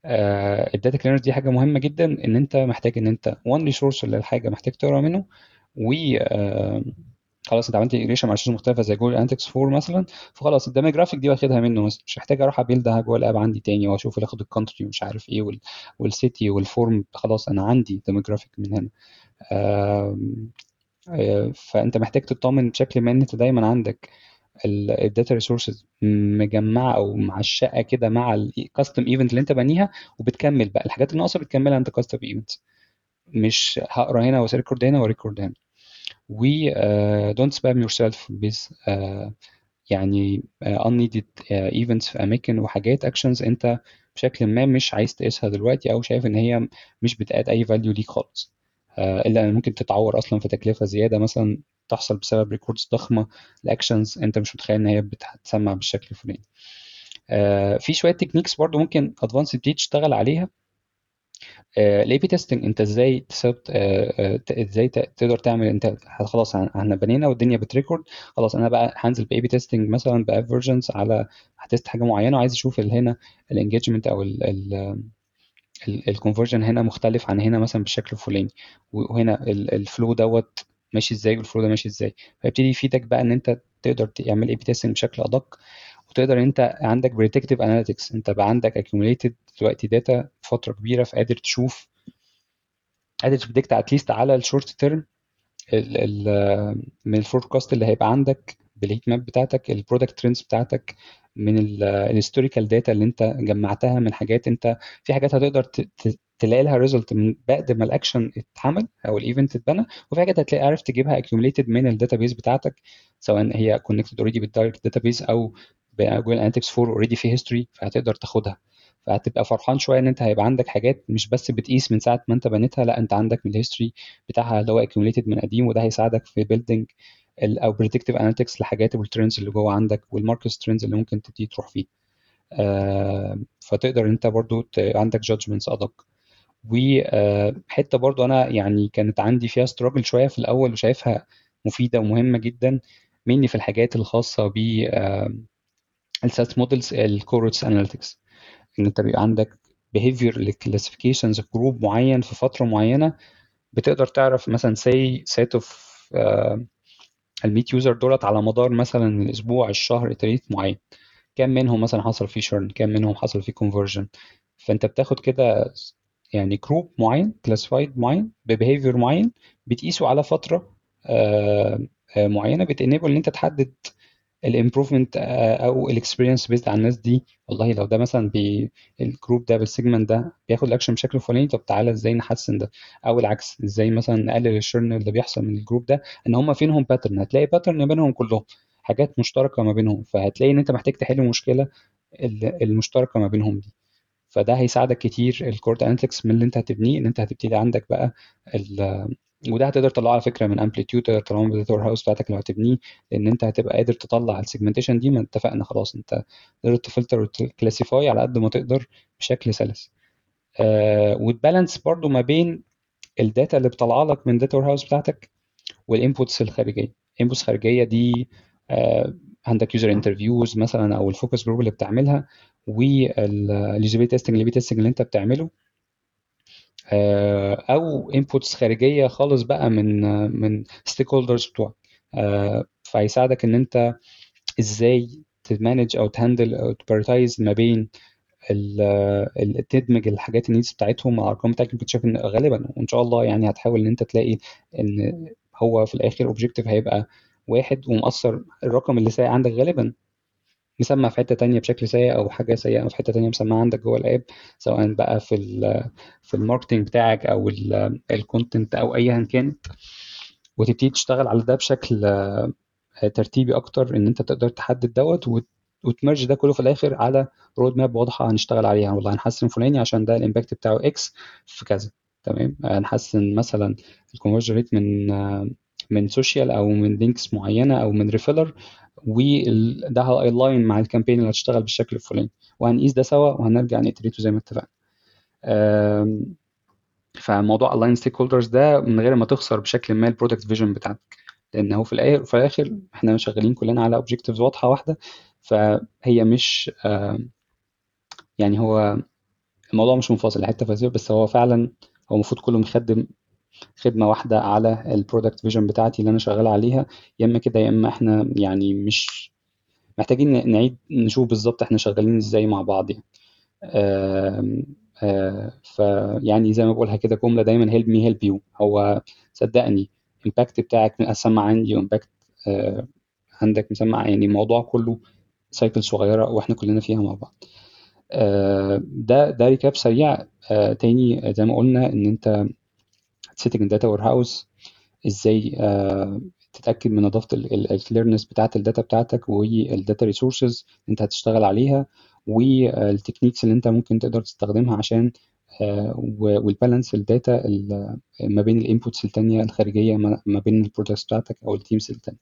آه ال data cleaner دي حاجة مهمة جدا إن أنت محتاج إن أنت one resource للحاجه محتاج تقرأ منه و آه خلاص أنت عملت integration مع resource مختلفة زي Google Analytics 4 مثلا فخلاص ال demographic دي واخدها منه مش محتاج أروح أ build ها جوه ال app عندي تاني وأشوف اخد ال country ومش عارف إيه وال وال city وال form خلاص أنا عندي demographic من هنا. آه، فأنت محتاج تطمن بشكل ما إن أنت دايما عندك ال data resources مجمعة أو معشقة كده مع ال custom event اللي أنت بانيها وبتكمل بقى. الحاجات اللي ناقصة بتكملها انت custom event مش هقرأ هنا و record هنا و record هنا. و uh, don't spam yourself with uh, يعني uh, unneeded uh, events في أماكن وحاجات actions أنت بشكل ما مش عايز تقيسها دلوقتي أو شايف إن هي مش بت add أي value ليك خالص. Uh, إلا ممكن تتعور أصلا في تكلفة زيادة مثلا بتحصل بسبب records ضخمة ل actions انت مش متخيل ان هي بتتسمع بالشكل الفلاني. آه في شوية techniques برضو ممكن advanced تبتدي تشتغل عليها. ال A/B testing انت إزاي تثبت إزاي تقدر تعمل انت خلاص إحنا بنينا والدنيا بت record. خلاص أنا بقى هنزل ب A/B testing مثلا باب versions على ه test حاجة معينة وعايز أشوف هنا ال engagement أو ال conversion هنا مختلف عن هنا مثلا بالشكل الفلاني. وهنا ال flow دوت ماشي إزاي وال flow ده ماشي إزاي. فيبتدي يفيدك بقى إن أنت تقدر تعمل A/B testing بشكل أدق وتقدر أنت عندك predictive analytics أنت بقى عندك accumulated دلوقتي data فترة كبيرة فقادر تشوف قادر ت predict at least على ال short term من ال forecast اللي هيبقى عندك بال heat map بتاعتك ال product trends بتاعتك من ال historical data اللي أنت جمعتها من حاجات أنت في حاجات هتقدر تلاقي لها result من بعد ما الاكشن اتعمل أو ال event اتبنى وفي حاجات هتلاقي عارف تجيبها accumulated من ال database بتاعتك سواء هي connected already بال direct database أو Google Analytics 4 already في history فهتقدر تاخدها. فهتبقى فرحان شوية إن أنت هيبقى عندك حاجات مش بس بتقيس من ساعة ما أنت بنيتها لأ أنت عندك من ال history بتاعها اللي هو accumulated من قديم وده هيساعدك في building أو predictive analytics لحاجات وال trends اللي جوه عندك وال market trends اللي ممكن تبتدي تروح فيه. آه فتقدر أنت برضو عندك judgments أدق. وحته برضو أنا يعني كانت عندي فيها struggle شوية في الأول وشايفها مفيدة ومهمة جدا مني في الحاجات الخاصة ب ال SaaS models ال cohorts analytics إن أنت بيبقى عندك behavior classifications group معين في فترة معينة بتقدر تعرف مثلا say set of ال 100 user دولت على مدار مثلا الأسبوع الشهر trait معين. كام منهم مثلا حصل فيه churn كام منهم حصل فيه conversion فأنت بتاخد كده يعني group معين classified معين ب behavior معين بتقيسه على فترة معينة بت enable إن أنت تحدد ال improvement أو ال experience based على الناس دي. والله لو ده مثلا ال group ده بال segment ده بياخد الاكشن بشكل فلاني طب تعالى إزاي نحسن ده؟ أو العكس إزاي مثلا نقلل ال churn اللي بيحصل من ال group ده إن هم فينهم pattern هتلاقي pattern بينهم كلهم حاجات مشتركة ما بينهم. فهتلاقي إن أنت محتاج تحل مشكلة المشتركة ما بينهم دي. فده هيساعدك كتير. ال cohort analytics من اللي انت هتبنيه ان انت هتبتدي عندك بقى وده هتقدر تطلعه على فكرة من Amplitude تقدر تطلعه من ال data house بتاعتك لو هتبنيه لأن انت هتبقى قادر تطلع ال segmentation دي. ما اتفقنا خلاص انت تقدر تفلتر وت classify على قد ما تقدر بشكل سلس. آه وت balance برضو ما بين ال data اللي بتطلع لك من ال data house بتاعتك وال inputs الخارجية. ال inputs الخارجيه دي عندك user interviews مثلا أو ال focus group اللي بتعملها وال usability testing اللي testing اللي أنت بتعمله. أو inputs خارجية خالص بقى من من stakeholders بتوعك فهيساعدك إن أنت إزاي ت manage أو ت handle أو ت prioritize ما بين تدمج الحاجات ال needs بتاعتهم مع الأرقام بتاعتك كنت شايف إن غالبا وإن شاء الله يعني هتحاول إن أنت تلاقي إن هو في الآخر objective هيبقى واحد ومؤثر الرقم اللي سايق عندك غالبا مسمع في حتة تانية بشكل سيء أو حاجة سيئة في حتة تانية مسمعه عندك جوه ال app سواء بقى في ال في الماركتنج بتاعك أو ال content أو ايا كانت. وتبتدي تشتغل على ده بشكل ترتيبي أكتر إن أنت تقدر تحدد دوت وت merge ده كله في الآخر على roadmap واضحة هنشتغل عليها. والله هنحسن فلاني عشان ده ال impact بتاعه X في كذا. تمام؟ هنحسن مثلا ال conversion rate من من social أو من links معينة أو من referral وده ه align مع ال campaign اللي هتشتغل بالشكل الفلاني. وهنقيس ده سوا وهنرجع ن iterate ه زي ما اتفقنا. فموضوع align stakeholders ده من غير ما تخسر بشكل ما ال product vision بتاعتك. لأن هو في الآخر في الآخر إحنا شغالين كلنا على objectives واضحة واحدة. فهي مش يعني هو الموضوع مش منفصل حتة فلسفه بس هو فعلا هو المفروض كله مخدم خدمة واحدة على ال product vision بتاعتي اللي أنا شغال عليها. يا إما كده يا إما إحنا يعني مش محتاجين نعيد نشوف بالظبط إحنا شغالين إزاي مع بعض يعني. آه فيعني زي ما بقولها كده جملة دايما help me help you هو صدقني ال impact بتاعك مسمع عندي و impact آه عندك مسمع يعني الموضوع كله cycle صغيرة وإحنا كلنا فيها مع بعض. آه ده ده recap سريع. تاني زي ما قلنا إن أنت setting ال data warehouse إزاي آه تتأكد من نظافة ال clearance بتاعة ال data بتاعتك وال data resources أنت هتشتغل عليها وال techniques اللي أنت ممكن تقدر تستخدمها عشان وال balance ال data ما بين ال inputs التانية الخارجية ما بين ال products بتاعتك أو ال teams التانية.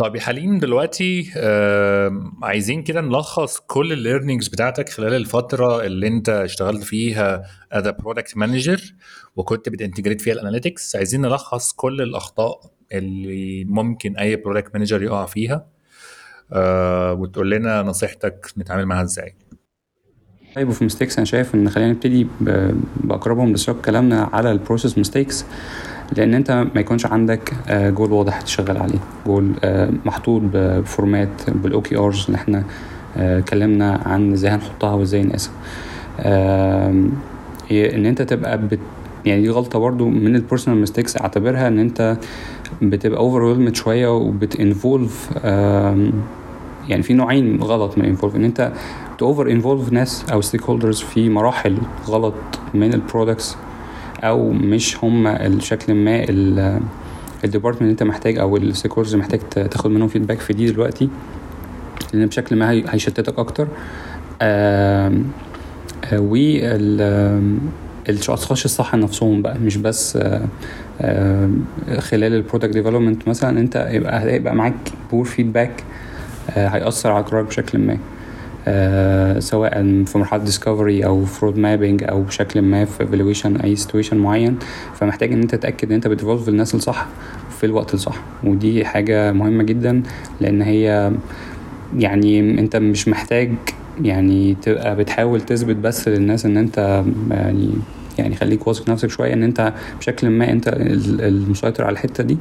طب يا حليم دلوقتي آه عايزين كده نلخص كل ال learnings بتاعتك خلال الفترة اللي انت اشتغلت فيها as product manager وكنت بت integrate فيها ال analytics عايزين نلخص كل الأخطاء اللي ممكن أي product manager يقع فيها آه وتقول لنا نصيحتك نتعامل معاها إزاي. طيب وفي mistakes أنا شايف إن خلينا نبتدي بأقربهم لسياق كلامنا على ال process mistakes لأن أنت ما يكونش عندك جول واضح تشتغل عليه. جول محطوط ب format بال OKRs اللي إحنا اتكلمنا عن إزاي هنحطها وإزاي نقيسها. إن أنت تبقى بت يعني دي غلطة برضو من ال personal mistakes أعتبرها إن أنت بتبقى over شوية وبت involve يعني في نوعين غلط من involve إن أنت over involve ناس أو stakeholders في مراحل غلط من ال products أو مش هم الشكل ما ال department اللي أنت محتاج أو ال stakeholders محتاج تاخد منهم feedback في دي دلوقتي لأن بشكل ما هيشتتك أكتر. والاشخاص الصح نفسهم بقى مش بس آآ خلال ال product development مثلا أنت يبقى هيبقى معاك poor feedback هيأثر على قرارك بشكل ما. آه سواء في مرحلة discovery أو ف roadmapping أو بشكل ما في evaluation أي situation معين فمحتاج إن أنت تتأكد إن أنت بت involve الناس الصح في الوقت الصح. ودي حاجة مهمة جدا لأن هي يعني أنت مش محتاج يعني تبقى بتحاول تثبت بس للناس إن أنت يعني يعني خليك واثق نفسك شوية إن أنت بشكل ما أنت المسيطر على الحتة دي.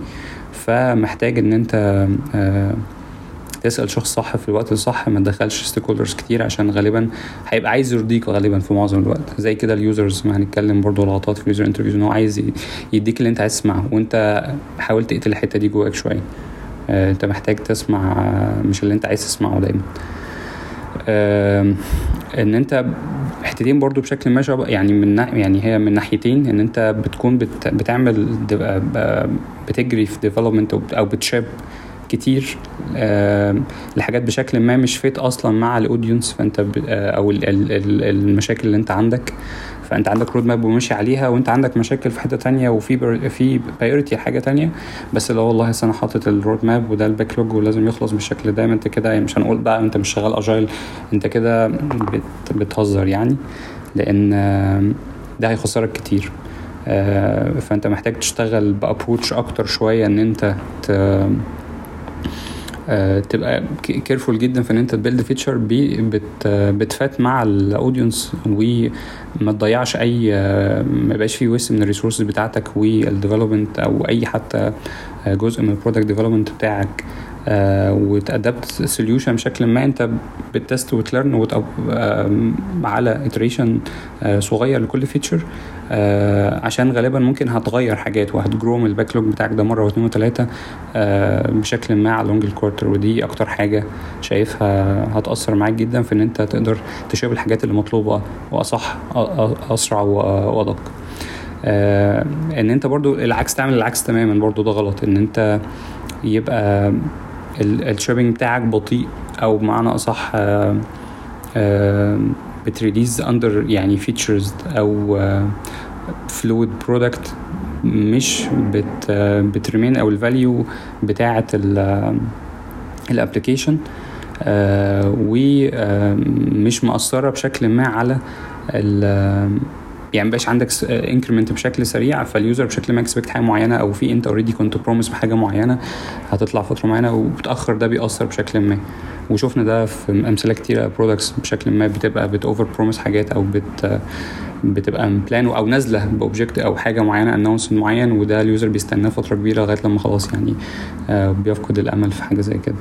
فمحتاج إن أنت آه تسأل شخص صح في الوقت الصح ما تدخلش stakeholders كتير عشان غالبا هيبقى عايز يرضيك غالبا في معظم الوقت. زي كده ال users ما هنتكلم برضو غلطات في ال user interviews إن هو عايز يديك اللي أنت عايز تسمعه. وأنت حاول تقتل الحتة دي جواك شوية. آه أنت محتاج تسمع مش اللي أنت عايز تسمعه دايما. آه إن أنت حتتين برضو بشكل ما يعني من يعني هي من ناحيتين إن أنت بتكون بت بتعمل بتجري في development أو بت ship. كتير آه لحاجات بشكل ما مش fit أصلا مع ال audience فأنت آه أو ال ال ال المشاكل اللي أنت عندك. فأنت عندك roadmap وماشي عليها وأنت عندك مشاكل في حتة تانية وفي في priority حاجة تانية. بس لو والله أنا حاطط ال roadmap وده ال backlog ولازم يخلص بالشكل ده أنت كده مش هنقول بقى أنت مش شغال agile أنت كده بت بتهزر يعني. لأن آه ده هيخسرك كتير. فأنت محتاج تشتغل ب approach أكتر شوية إن أنت آه تبقى careful جدا في إن أنت ت build feature بت بت fit مع ال audience وما تضيعش أي آه ما يبقاش فيه waste من ال resources بتاعتك وال development أو أي حتى جزء من ال product development بتاعك. آه و adapt solution بشكل ما انت ب test و تـ learn على iteration صغير لكل feature آه عشان غالبا ممكن هتغير حاجات وهت grow من ال backlog بتاعك ده مرة واثنين وثلاثة آه بشكل ما على long ال quarter ودي أكتر حاجة شايفها هتأثر معاك جدا في إن أنت تقدر تشوف الحاجات اللي مطلوبة وأصح أسرع وأدق. آه إن أنت برضو العكس تعمل العكس تماما برضو ده غلط. إن أنت يبقى ال shipping بتاعك بطيء أو بمعنى أصح آه آه بت release under يعني features أو flawed product مش بت بت remain أو ال value بتاعة ال application ومش مأثرة بشكل ما على يعني مبقاش عندك increment بشكل سريع فال user بشكل ما expect حاجة معينة أو في أنت already كنت promise بحاجة معينة هتطلع فترة معينة وبتأخر ده بيأثر بشكل ما. وشفنا ده في أمثلة كتيرة products بشكل ما بتبقى بتوفر promise حاجات أو بت بتبقى plan أو نازلة ب object أو حاجة معينة announce معين وده ال user بيستناه فترة كبيرة لغاية لما خلاص يعني بيفقد الأمل في حاجة زي كده.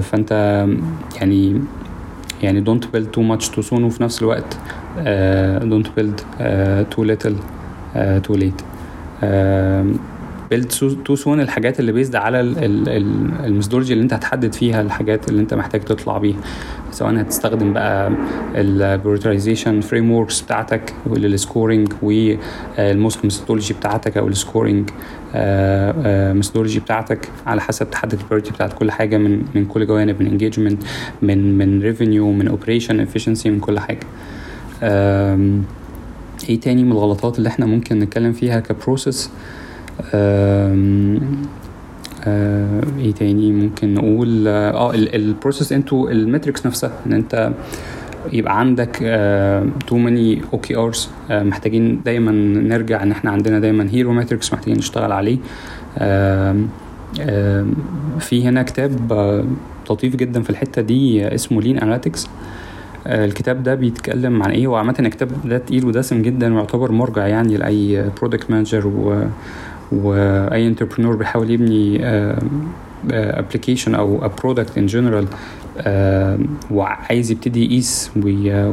فأنت يعني يعني don't build too much too soon وفي نفس الوقت don't build too little too late build too soon الحاجات اللي based على ال methodology اللي انت هتحدد فيها الحاجات اللي انت محتاج تطلع بيها. سواء هتستخدم بقى ال prioritization frameworks بتاعتك لل scoring وال most methodology بتاعتك أو ال scoring methodology بتاعتك على حسب تحدد ال priority بتاعت كل حاجة من من كل جوانب من engagement من من revenue من operation efficiency من كل حاجة. إيه تاني من الغلطات اللي إحنا ممكن نتكلم فيها ك process؟ إيه تاني ممكن نقول؟ آه ال process into ال metrics نفسها ان انت يبقى عندك too many OKRs محتاجين دايما نرجع ان إحنا عندنا دايما hero metrics محتاجين نشتغل عليه. آم آم في هنا كتاب لطيف جدا في الحتة دي اسمه Lean Analytics الكتاب ده بيتكلم عن إيه؟ وعامة الكتاب ده تقيل ودسم جدا ويعتبر مرجع يعني لأي product manager و وأي entrepreneur بيحاول يبني application أو product in general وعايز يبتدي يقيس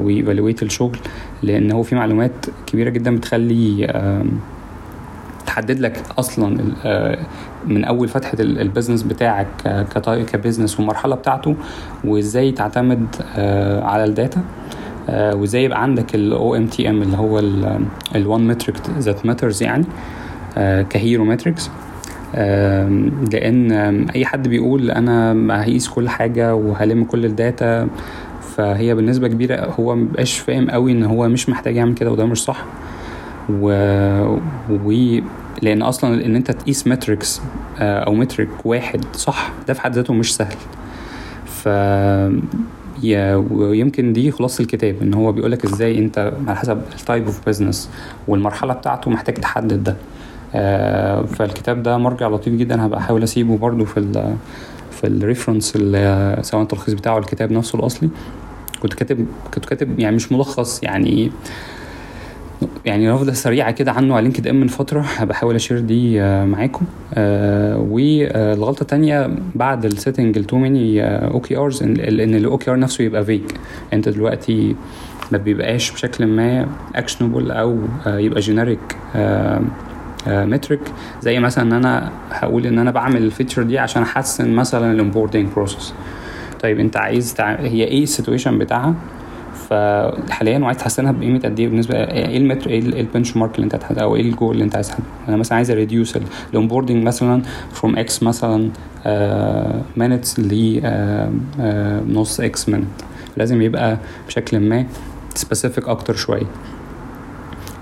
وي evaluate الشغل لأن هو في معلومات كبيرة جدا بتخلي تحدد لك أصلا من أول فتحة ال business بتاعك ك business والمرحله بتاعته وإزاي تعتمد على ال data وإزاي يبقى عندك ال OMTM اللي هو ال one metric that matters يعني ك hero metrics لأن أي حد بيقول أنا هقيس كل حاجة وهلم كل ال data فهي بالنسبة كبيرة هو مبقاش فاهم قوي إن هو مش محتاج يعمل كده وده مش صح. و... لأن أصلا إن أنت تقيس metrics أو metric واحد صح ده في حد ذاته مش سهل. ف ويمكن دي خلاصة الكتاب إن هو بيقولك إزاي أنت على حسب ال type of business والمرحلة بتاعته محتاج تحدد ده. آه فالكتاب ده مرجع لطيف جدا هبقى أحاول أسيبه برضو في ال في ال reference سواء التلخيص بتاعه الكتاب نفسه الأصلي. كنت كاتب كنت كاتب يعني مش ملخص يعني يعني نبذه سريعة كده عنه على لينكد إن من فترة. بحاول أ share دي معاكم. آه والغلطه الثانية بعد ال setting ال too many OKRs إن ال OKR نفسه يبقى vague أنت دلوقتي ما بيبقاش بشكل ما actionable أو يبقى generic metric زي مثلا إن أنا هقول إن أنا بعمل ال feature دي عشان أحسن مثلا ال onboarding process طيب أنت عايز تع... هي إيه ال situation بتاعها؟ فحاليا وعايز تحسنها بقيمة قد إيه بالنسبة إيه المتر إيه ال benchmark اللي أنت هتحدد أو إيه الجول اللي أنت عايز تحدده أنا مثلا عايز أ reduce ال onboarding مثلا from X مثلا minutes ل نص X minute لازم يبقى بشكل ما specific أكتر شوية.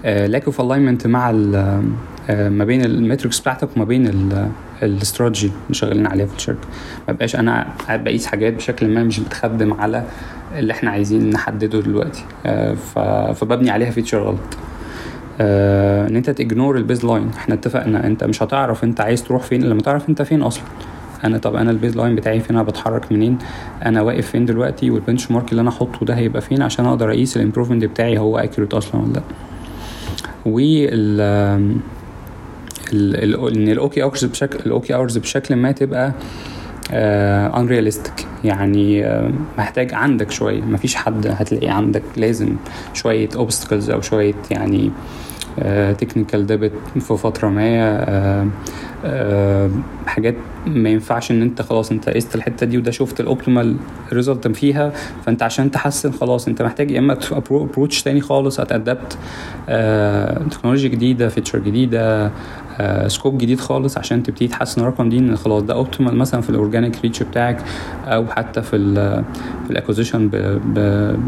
lack of alignment مع ما بين ال metrics بتاعتك وما بين الاستراتيجي اللي شغالين عليها في الشركة. ما بقاش أنا بقيس حاجات بشكل ما مش بتخدم على اللي إحنا عايزين نحدده دلوقتي. فببني عليها feature غلط. إن أنت ت ignore ال baseline إحنا اتفقنا أنت مش هتعرف أنت عايز تروح فين إلا تعرف أنت فين أصلا. أنا طب أنا ال baseline بتاعي فين؟ أنا بتحرك منين؟ أنا واقف فين دلوقتي؟ وال benchmark اللي أنا أحطه ده هيبقى فين؟ عشان أقدر أقيس ال improvement بتاعي هو accurate أصلا ولا لأ. وال إن ال OKRs بشكل ال OKRs بشكل ما تبقى unrealistic uh, يعني uh, محتاج عندك شوية. مفيش حد هتلاقي عندك لازم شوية obstacles أو شوية يعني technical uh, debt في فترة ما حاجات ما ينفعش إن أنت خلاص أنت قست الحتة دي وده شفت ال optimal result فيها فأنت عشان تحسن خلاص أنت محتاج يا إما approach تاني خالص هت adapt تكنولوجيا جديدة feature جديدة scope جديد خالص عشان تبتدي تحسن الرقم دي إن خلاص ده optimal مثلا في ال organic reach بتاعك أو حتى في ال في ال acquisition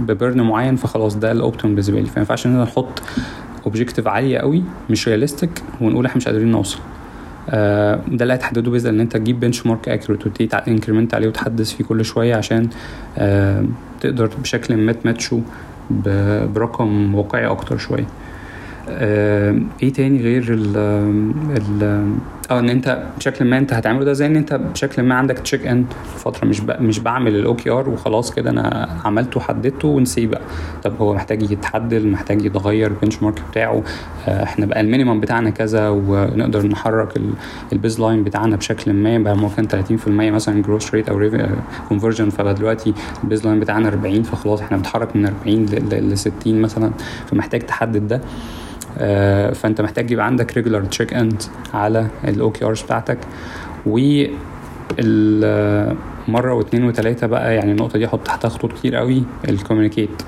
ببرن معين فخلاص ده ال optimal بالنسبة لي. فما ينفعش إن إحنا نحط objective عالية قوي مش realistic ونقول إحنا مش قادرين نوصل. آه ده اللي هتحدده باذن إن أنت تجيب benchmark accurate وتبتدي increment عليه وتحدث فيه كل شوية عشان آه تقدر بشكل ما تماتشه برقم واقعي أكتر شوية. آه إيه تاني غير ال ال آه إن أنت بشكل ما أنت هتعمله ده زي إن أنت بشكل ما عندك check in فترة مش مش بعمل ال OKR وخلاص كده أنا عملته وحددته ونسيه بقى. طب هو محتاج يتحدل محتاج يتغير ال benchmark بتاعه. آه إحنا بقى ال minimum بتاعنا كذا ونقدر نحرك ال baseline بتاعنا بشكل ما. بقى ممكن 30% مثلا growth rate أو conversion فبقى دلوقتي ال baseline بتاعنا 40 فخلاص إحنا بنتحرك من 40 ل 60 مثلا. فمحتاج تحدد ده. آه فأنت محتاج يبقى عندك regular check in على ال OKRs بتاعتك. و مره واثنين وثلاثه بقى يعني النقطة دي أحط تحتها خطوط كتير قوي ال communicate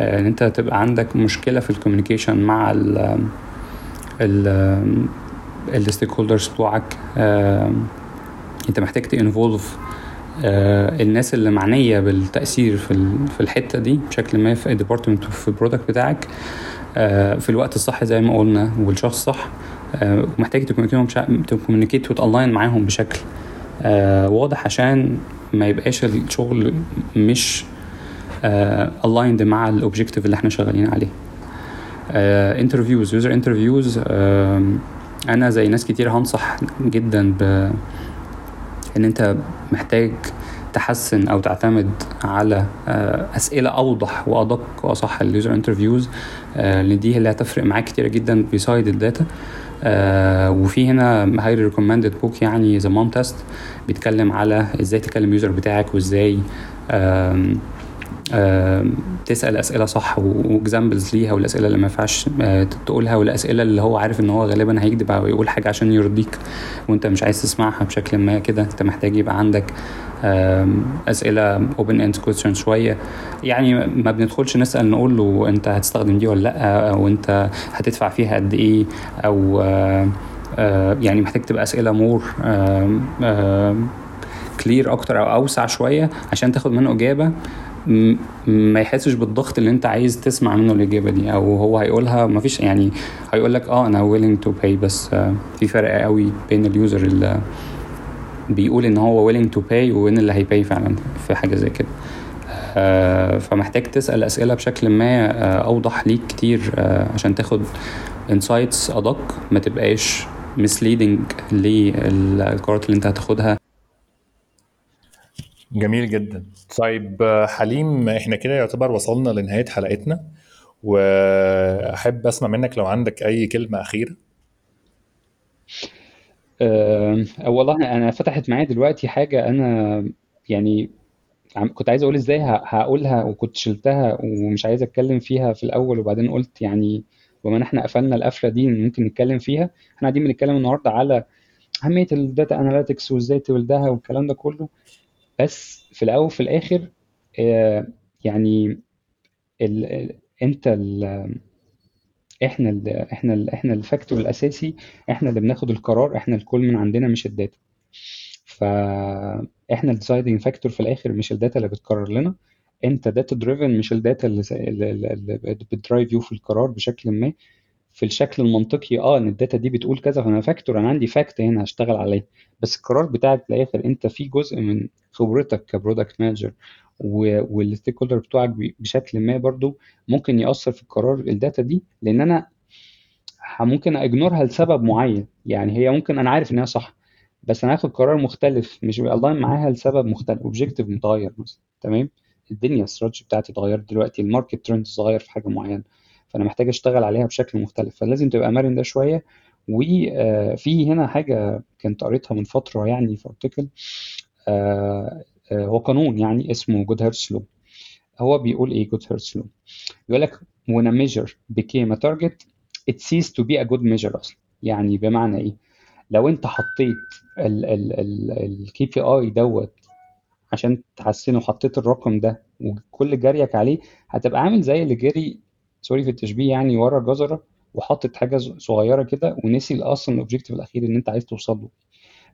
آه إن أنت تبقى عندك مشكلة في ال communication مع ال ال ال stakeholders بتوعك. آه أنت محتاج ت involve آه، الناس اللي معنية بالتأثير في في الحتة دي بشكل ما في ال department في ال product بتاعك. آه، في الوقت الصح زي ما قلنا والشخص صح آه، ومحتاج ت communicate وت align معاهم بشكل آه، واضح عشان ما يبقاش الشغل مش aligned مع ال objective اللي إحنا شغالين عليه. interviews user interviews أنا زي ناس كتير هنصح جدا ب إن أنت محتاج تحسن أو تعتمد على آه، أسئلة أوضح وأدق وأصح ال user interviews لأن دي اللي هتفرق معاك كتير جدا beside ال data آه وفي هنا highly recommended book يعني The Mom Test بيتكلم على إزاي تكلم ال user بتاعك وإزاي آم، تسأل أسئلة صح و examples ليها والأسئلة اللي ما ينفعش آه، تقولها والأسئلة اللي هو عارف إن هو غالبا هيكذب أو يقول حاجة عشان يرضيك وأنت مش عايز تسمعها بشكل ما كده أنت محتاج يبقى عندك أسئلة open end question شوية. يعني ما بندخلش نسأل نقول له أنت هتستخدم دي ولا لأ أو أنت هتدفع فيها قد إيه أو آه، آه، يعني محتاج تبقى أسئلة more clear أكتر أو أوسع شوية عشان تاخد منه إجابة. ما يحسش بالضغط اللي انت عايز تسمع منه الإجابة دي أو هو هيقولها ما فيش يعني هيقول لك آه أنا willing to pay بس في فرق قوي بين ال user اللي بيقول إن هو willing to pay وبين اللي هي buy فعلا في حاجة زي كده. آه، فمحتاج تسأل أسئلة بشكل ما آه، أوضح ليك كتير آه، عشان تاخد insights أدق ما تبقاش misleading للقرارات اللي انت هتاخدها. جميل جدا. طيب حليم إحنا كده يعتبر وصلنا لنهاية حلقتنا وأحب أسمع منك لو عندك أي كلمة أخيرة. أه والله أنا فتحت معايا دلوقتي حاجة أنا يعني كنت عايز أقول إزاي هقولها وكنت شلتها ومش عايز أتكلم فيها في الأول وبعدين قلت يعني ان إحنا قفلنا القفلة دي ممكن نتكلم فيها. إحنا قاعدين بنتكلم النهارده على أهمية ال data analytics وإزاي تولدها والكلام ده كله. بس في الأول وفي الآخر آه، يعني ال ال انت ال إحنا ال إحنا ال إحنا ال factor الأساسي إحنا اللي بناخد القرار إحنا الكل من عندنا مش ال data. فاحنا ال deciding factor في الآخر مش ال data اللي بتقرر لنا. انت data driven مش ال data اللي بت drive you في القرار بشكل ما. في الشكل المنطقي آه إن ال data دي بتقول كذا فأنا factor أنا عندي fact هنا هشتغل عليه. بس القرار بتاعك في الآخر أنت في جزء من خبرتك ك product manager وال stakeholder بتوعك بشكل ما برضو ممكن يأثر في القرار ال data دي لأن أنا ممكن ignore ها لسبب معين. يعني هي ممكن أنا عارف إن هي صح بس أنا هاخد قرار مختلف مش aligned معاها لسبب مختلف objective متغير مثلا تمام؟ الدنيا الاستراتيجي بتاعتي اتغيرت دلوقتي ال market trend اتغير في حاجة معينة. فأنا محتاج أشتغل عليها بشكل مختلف. فلازم تبقى مرن ده شوية. وفي هنا حاجة كنت قريتها من فترة يعني في article هو قانون يعني اسمه Goodhart's law هو بيقول إيه Goodhart's law بيقول لك when a measure becomes a target it ceases to be a good measure أصلا. يعني بمعنى إيه؟ لو أنت حطيت ال KPI دوت عشان تحسنه حطيت الرقم ده وكل جريك عليه هتبقى عامل زي اللي جري sorry في التشبيه يعني ورا جزرة وحطت حاجة صغيرة كده ونسي أصلا ال objective الأخير ان أنت عايز توصل له.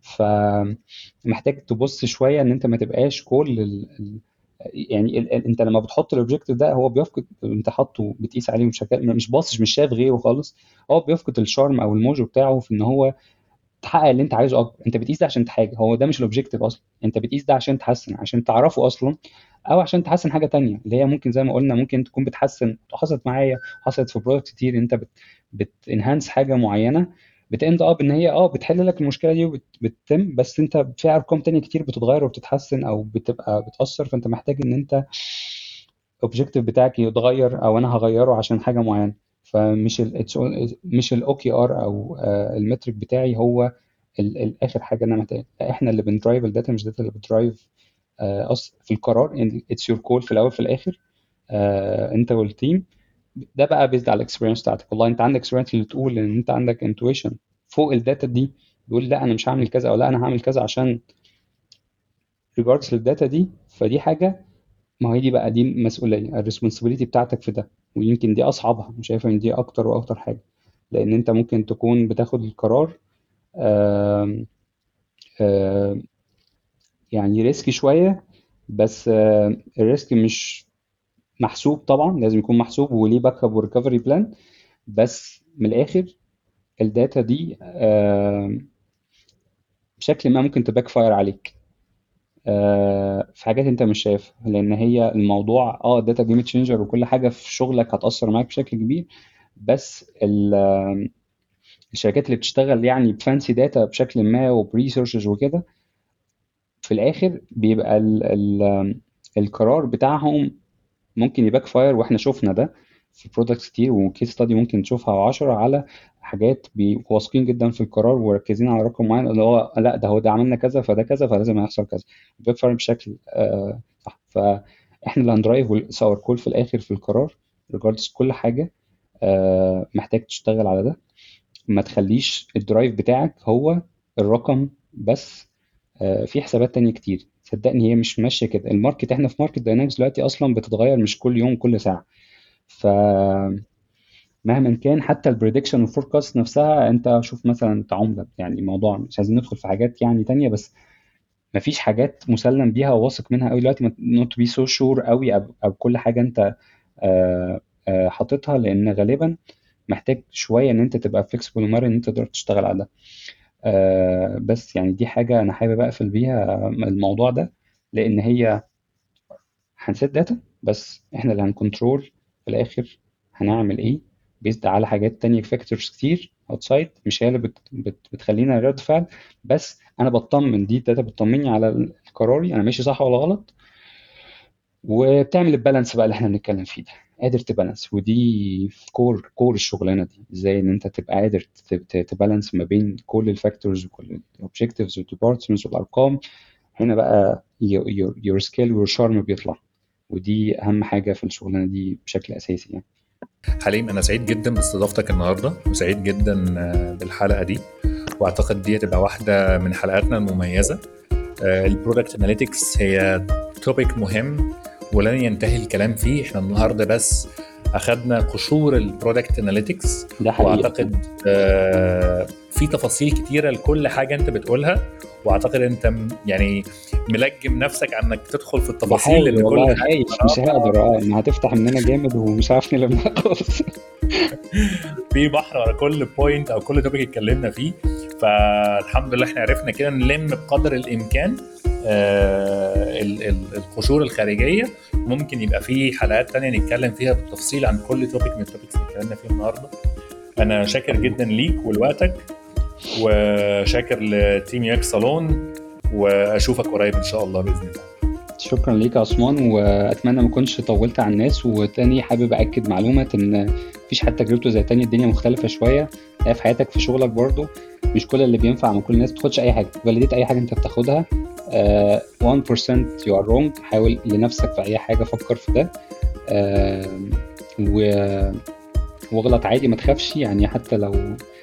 فمحتاج تبص شوية إن أنت ما تبقاش كل ال... يعني ال... أنت لما بتحط ال objective ده هو بيفقد أنت حاطه بتقيس عليه مش مش مش شايف غيره خالص. هو بيفقد ال charm أو ال mojo بتاعه في إن هو تحقق اللي انت عايزه اكبر. انت بتقيس ده عشان حاجة هو ده مش ال objective أصلا. انت بتقيس ده عشان تحسن عشان تعرفه أصلا أو عشان تحسن حاجة تانية. اللي هي ممكن زي ما قلنا ممكن تكون بتحسن حصلت معايا حصلت في product كتير انت بت بت enhance حاجة معينة بت end up إن هي آه بتحل لك المشكلة دي وبتتم بس انت في أرقام تانية كتير بتتغير وبتتحسن أو بتبقى بتأثر. فأنت محتاج إن انت ال objective بتاعك يتغير أو أنا هغيره عشان حاجة معينة. فمش ال مش ال OKR أو ال metric بتاعي هو الآخر حاجة أنا محتاج إحنا اللي بن drive ال data مش data اللي بت drive أص في القرار it's your call في الأول في الآخر أنت وال team ده بقى بيزد على ال experience بتاعتك. والله أنت عندك experience اللي تقول إن أنت عندك intuition فوق ال data دي بيقول لا أنا مش هعمل كذا أو لا أنا هعمل كذا عشان regards لل data دي. فدي حاجة ما هي دي بقى دي مسؤولية ال responsibility بتاعتك في ده. ويمكن دي أصعبها. مش شايفه إن دي أكتر وأكتر حاجة. لأن أنت ممكن تكون بتاخد القرار يعني risky شوية بس ال risk مش محسوب طبعا لازم يكون محسوب وليه backup و recovery plan بس من الآخر ال data دي بشكل ما ممكن ت backfire عليك. آه، في حاجات انت مش شايفها لأن هي الموضوع آه ال data game changer وكل حاجة في شغلك هتأثر معاك بشكل كبير بس ال- الشركات اللي بتشتغل يعني ب fancy data بشكل ما وب researches وكده في الآخر بيبقى ال ال القرار بتاعهم ممكن ي backfire وإحنا شفنا ده في products كتير و case study ممكن تشوفها 10 على حاجات بيبقوا واثقين جدا في القرار وركزين على رقم معين اللي هو لأ ده هو ده عملنا كذا فده كذا فلازم يحصل كذا. fire بشكل آه صح. فإحنا اللي هن drive our call في الآخر في القرار regards كل حاجة آه محتاج تشتغل على ده. ما تخليش ال drive بتاعك هو الرقم بس آه، في حسابات تانية كتير. صدقني هي مش ماشية كده. ال market إحنا في market dynamics دلوقتي أصلا بتتغير مش كل يوم كل ساعة. ف مهما كان حتى ال prediction وال forecast نفسها انت شوف مثلا عملة يعني موضوع مش عايزين ندخل في حاجات يعني تانية بس مفيش حاجات مسلم بيها وواثق منها قوي دلوقتي. not be so sure قوي أو كل حاجة انت آه، آه، حاططها لأن غالبا محتاج شوية إن انت تبقى flexible ومرن إن انت تقدر تشتغل على ده. آه، بس يعني دي حاجة أنا حابب أقفل بيها الموضوع ده لأن هي هن set data بس إحنا اللي هن control في الآخر هنعمل إيه؟ بيزد على حاجات تانية factors كتير outside مش هي اللي بت بت بتخلينا رد فعل بس أنا بطمن دي data بتطمني على قراري أنا ماشي صح ولا غلط؟ وبتعمل ال balance بقى اللي إحنا بنتكلم فيه ده. قادر ت balance. ودي core core الشغلانة دي. إزاي إن أنت تبقى قادر ت balance ما بين كل ال factors وكل ال objectives وال departments والأرقام. هنا بقى your skill و your charm بيطلع. ودي أهم حاجة في الشغلانة دي بشكل أساسي يعني. حليم أنا سعيد جدا باستضافتك النهارده وسعيد جدا بالحلقة دي. وأعتقد دي هتبقى واحدة من حلقاتنا المميزة. ال product analytics هي topic مهم ولن ينتهي الكلام فيه. إحنا النهارده بس أخذنا قشور ال product analytics وأعتقد آه في تفاصيل كتيرة لكل حاجة أنت بتقولها وأعتقد أنت يعني ملجم نفسك على إنك تدخل في التفاصيل لأن والله كل خايف مش هقدر آه ما هتفتح مننا جامد ومش عارف نلمها خالص في بحر ورا كل point أو كل topic اتكلمنا فيه فالحمد لله إحنا عرفنا كده نلم بقدر الإمكان آه، ال- ال- القشور الخارجية. ممكن يبقى في حلقات تانية نتكلم فيها بالتفصيل عن كل topic من ال topics اللي اتكلمنا فيه النهارده. أنا شاكر جدا ليك ولوقتك. وشاكر ل team ياك صالون وأشوفك قريب إن شاء الله بإذن الله. شكرا ليك يا عثمان وأتمنى ما اكونش طولت على الناس. وتاني حابب اكد معلومة إن مفيش حد تجربته زي تاني الدنيا مختلفة شوية. في حياتك في شغلك برضو مش كل اللي بينفع مع كل الناس تاخدش أي حاجة. validate أي حاجة أنت بتاخدها. آه، 1% you are wrong. حاول لنفسك في أي حاجة فكر في ده. آه، و واغلط عادي ما تخافش يعني حتى لو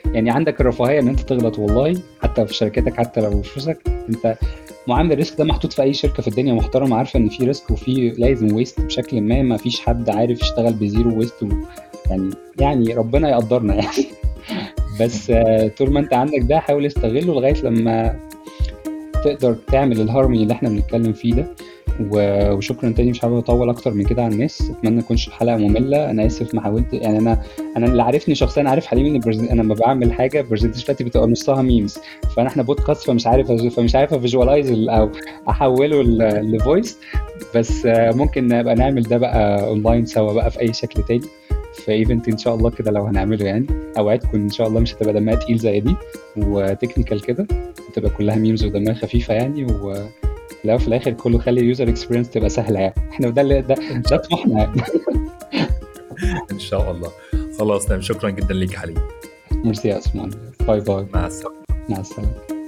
يعني عندك الرفاهية إن أنت تغلط والله حتى في شركتك حتى لو فلوسك أنت معامل ال risk ده محطوط في أي شركة في الدنيا محترمه عارفة إن في risk وفي لازم waste بشكل ما ما فيش حد عارف يشتغل ب zero waste. يعني يعني ربنا يقدرنا يعني بس طول ما أنت عندك ده حاول استغله لغاية لما تقدر تعمل الهارموني اللي إحنا بنتكلم فيه ده وشكرا تاني مش حابب أطول أكتر من كده على الناس. أتمنى ما تكونش الحلقة مملة. أنا آسف ما حاولت. يعني أنا أنا اللي عارفني شخصيا عارف حليم إن. أنا لما بعمل حاجة presentation بتاعتي بتبقى نصها memes فانا إحنا بودكاست فمش عارف فمش عارف ا visualize أو أحوله ل voice بس آه، ممكن نبقى نعمل ده بقى اونلاين سوا بقى في أي شكل تاني. في event إن شاء الله كده لو هنعمله يعني. اوعدكم إن شاء الله مش هتبقى دمها تقيل زي دي. و technical كده. تبقى كلها memes ودمها خفيفة يعني. و في الآخر كله خلي ال user experience تبقى سهلة يعني. إحنا ده اللي ده ده طموحنا يعني. إن شاء الله. خلاص تمام. شكرا جدا ليك يا حليم. ميرسي يا عثمان. bye bye مع السلامة. مع السلامة.